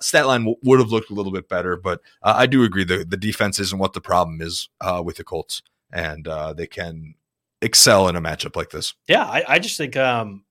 Stat line w- would have looked a little bit better, but uh, I do agree the the defense isn't what the problem is uh, with the Colts, and uh, they can excel in a matchup like this.
Yeah, I, I just think um,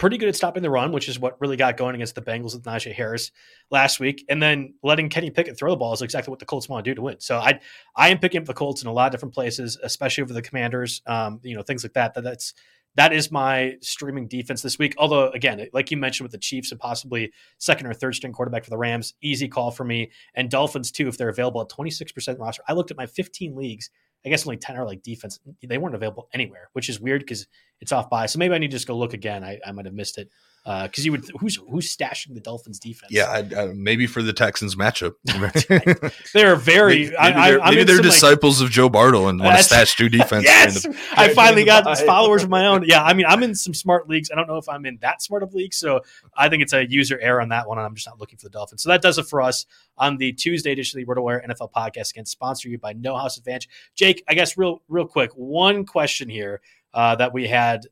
pretty good at stopping the run, which is what really got going against the Bengals with Najee Harris last week, and then letting Kenny Pickett throw the ball is exactly what the Colts want to do to win. So I I am picking up the Colts in a lot of different places, especially over the Commanders. Um, you know things like that. That that's that is my streaming defense this week. Although, again, like you mentioned with the Chiefs and possibly second or third string quarterback for the Rams, easy call for me. And Dolphins, too, if they're available at 26% roster. I looked at my 15 leagues. I guess only 10 are like defense. They weren't available anywhere, which is weird because it's off by. So maybe I need to just go look again. I, I might have missed it because uh, you would who's who's stashing the Dolphins defense?
Yeah, uh, maybe for the Texans matchup.
they're very.
maybe, I, they're, maybe they're disciples like, of Joe Bartel and want to stash two defense.
yes, the, I finally got followers of my own. Yeah, I mean, I'm in some smart leagues. I don't know if I'm in that smart of leagues, so I think it's a user error on that one, and I'm just not looking for the Dolphins. So that does it for us on the Tuesday edition of the RotoWire NFL podcast. Again, sponsored you by No House Advantage. Jake, I guess real real quick, one question here uh, that we had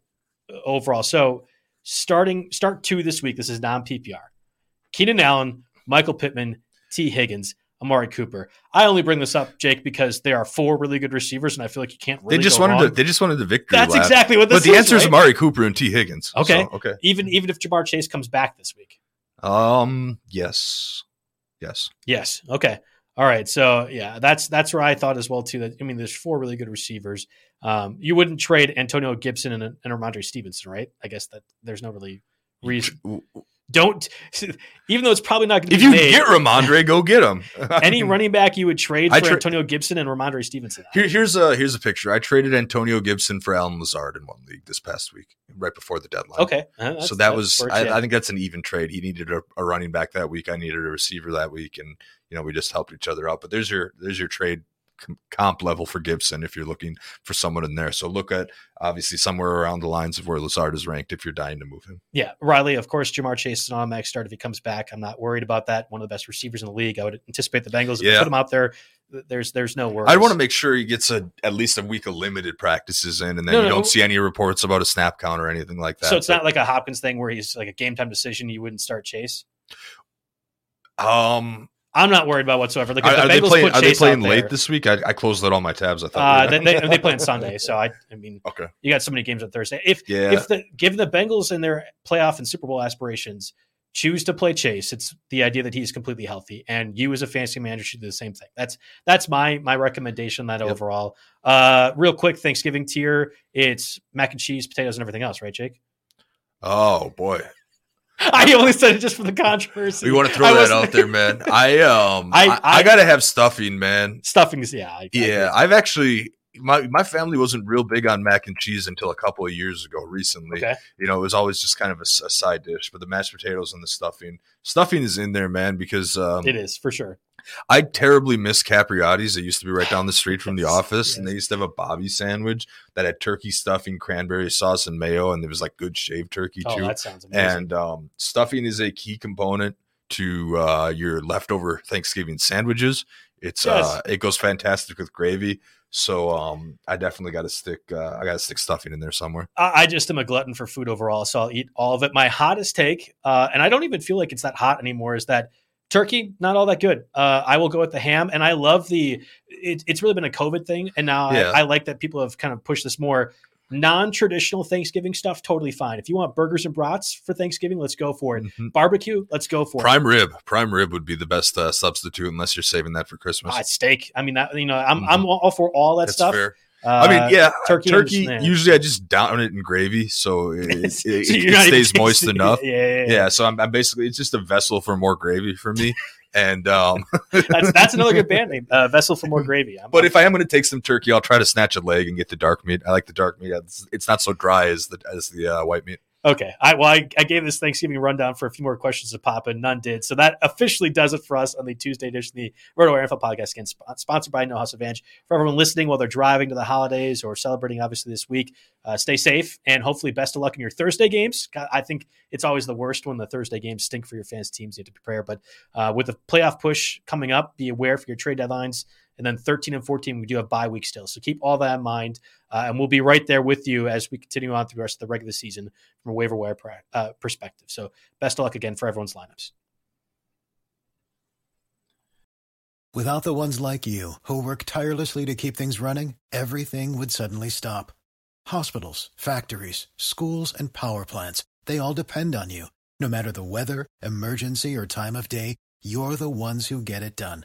overall. So starting start two this week. This is non PPR. Keenan Allen, Michael Pittman, Tee Higgins. Amari Cooper. I only bring this up, Jake, because there are four really good receivers, and I feel like you can't. Really
they just wanted
wrong.
to. They just wanted the victory.
That's
lap.
exactly what this
But the
is,
answer is? Amari Cooper and T Higgins.
Okay.
So, okay.
Even even if Ja'Marr Chase comes back this week.
Um. Yes. Yes.
Yes. Okay. All right. So yeah, that's that's where I thought as well too. That I mean, there's four really good receivers. Um, you wouldn't trade Antonio Gibson and, and Rhamondre Stevenson, right? I guess that there's no really reason. Don't even though it's probably not going to be.
If you
made,
get Rhamondre, go get him.
any running back you would trade
I
for
tra-
Antonio Gibson and Rhamondre Stevenson.
Here, here's a here's a picture. I traded Antonio Gibson for Allen Lazard in one league this past week, right before the deadline.
Okay. Uh,
so that was
works,
I,
yeah.
I think that's an even trade. He needed a, a running back that week. I needed a receiver that week, and you know we just helped each other out. But there's your there's your trade comp level for Gibson if you're looking for someone in there. So look at obviously somewhere around the lines of where Lazard is ranked if you're dying to move him.
Yeah, Riley. Of course, Ja'Marr Chase is an automatic start if he comes back. I'm not worried about that. One of the best receivers in the league. I would anticipate the Bengals
Yeah.
put him out there. There's there's no worries.
I'd want to make sure he gets a at least a week of limited practices in, and then
No,
you
no.
don't see any reports about a snap count or anything like that.
So it's
But,
not like a Hopkins thing where he's like a game time decision. You wouldn't start Chase.
um.
I'm not worried about whatsoever. Like
Are,
the
are they playing? Are they playing late
there-
this week? I, I closed out all my tabs. I thought
Uh, they, they, they play on Sunday, so I, I mean,
okay.
you got so many games on Thursday. If
Yeah.
if the given the Bengals and their playoff and Super Bowl aspirations choose to play Chase, it's the idea that he's completely healthy, and you as a fantasy manager should do the same thing. That's that's my my recommendation. That
Yep.
overall, uh, real quick Thanksgiving tier, it's mac and cheese, potatoes, and everything else, right, Jake?
Oh boy,
I only said it just for the controversy.
we want to
I
throw that out there, man. I um,
I-
I, I,
I-
gotta have stuffing, man.
Stuffings, yeah, I, I
Yeah, I've actually my my family wasn't real big on mac and cheese until a couple of years ago. Recently,
Okay.
you know, it was always just kind of a side dish. But the mashed potatoes and the stuffing, stuffing is in there, man, because um,
It is for sure.
I terribly miss Capriotti's. They used to be right down the street from the office, and they used to have a Bobby sandwich that had turkey stuffing, cranberry sauce, and mayo, and there was like good shaved turkey
Oh,
too.
that sounds amazing.
and um, stuffing is a key component to uh, your leftover Thanksgiving sandwiches. It's
Yes.
uh, it goes fantastic with gravy. So um, I definitely got to stick. Uh, I got to stick stuffing in there somewhere.
I, I just am a glutton for food overall, so I'll eat all of it. My hottest take, uh, and I don't even feel like it's that hot anymore, is that turkey not all that good. Uh, I will go with the ham, and I love the. It, it's really been a COVID thing, and now
Yeah.
I, I like that people have kind of pushed this more non-traditional Thanksgiving stuff. Totally fine. If you want burgers and brats for Thanksgiving, let's go for it.
Mhm.
Barbecue, let's go for it.
Prime rib, prime rib would be the best uh, substitute unless you're saving that for Christmas.
Ah, steak. I mean, that, you know, I'm I'm all for all that
That's
stuff.
fair.
Uh,
I mean, yeah,
turkey
turkey.
and-
usually, I just down it in gravy, so it, it,
so
it- it stays moist enough.
Yeah, yeah, yeah.
Yeah, so I'm, I'm basically it's just a vessel for more gravy for me. And um,
That's that's another good band name. Uh, Vessel for more gravy. I'm,
but if I am going to take some turkey, I'll try to snatch a leg and get the dark meat. I like the dark meat. It's, it's not so dry as the as the uh, white meat.
Okay. I well, I, I gave this Thanksgiving rundown for a few more questions to pop, and none did. So that officially does it for us on the Tuesday edition of the RotoWire NFL podcast, again, sp- sponsored by No House Advantage. For everyone listening while they're driving to the holidays or celebrating, obviously this week, uh, stay safe and hopefully best of luck in your Thursday games. I think it's always the worst when the Thursday games stink for your fans teams. You have to prepare, but uh, with the playoff push coming up, be aware for your trade deadlines. And then 13 and 14, we do have bye week still. So keep all that in mind. Uh, and we'll be right there with you as we continue on through the rest of the regular season from a waiver wire pra- uh, perspective. So best of luck again for everyone's lineups.
Without the ones like you, who work tirelessly to keep things running, everything would suddenly stop. Hospitals, factories, schools, and power plants, they all depend on you. No matter the weather, emergency, or time of day, you're the ones who get it done.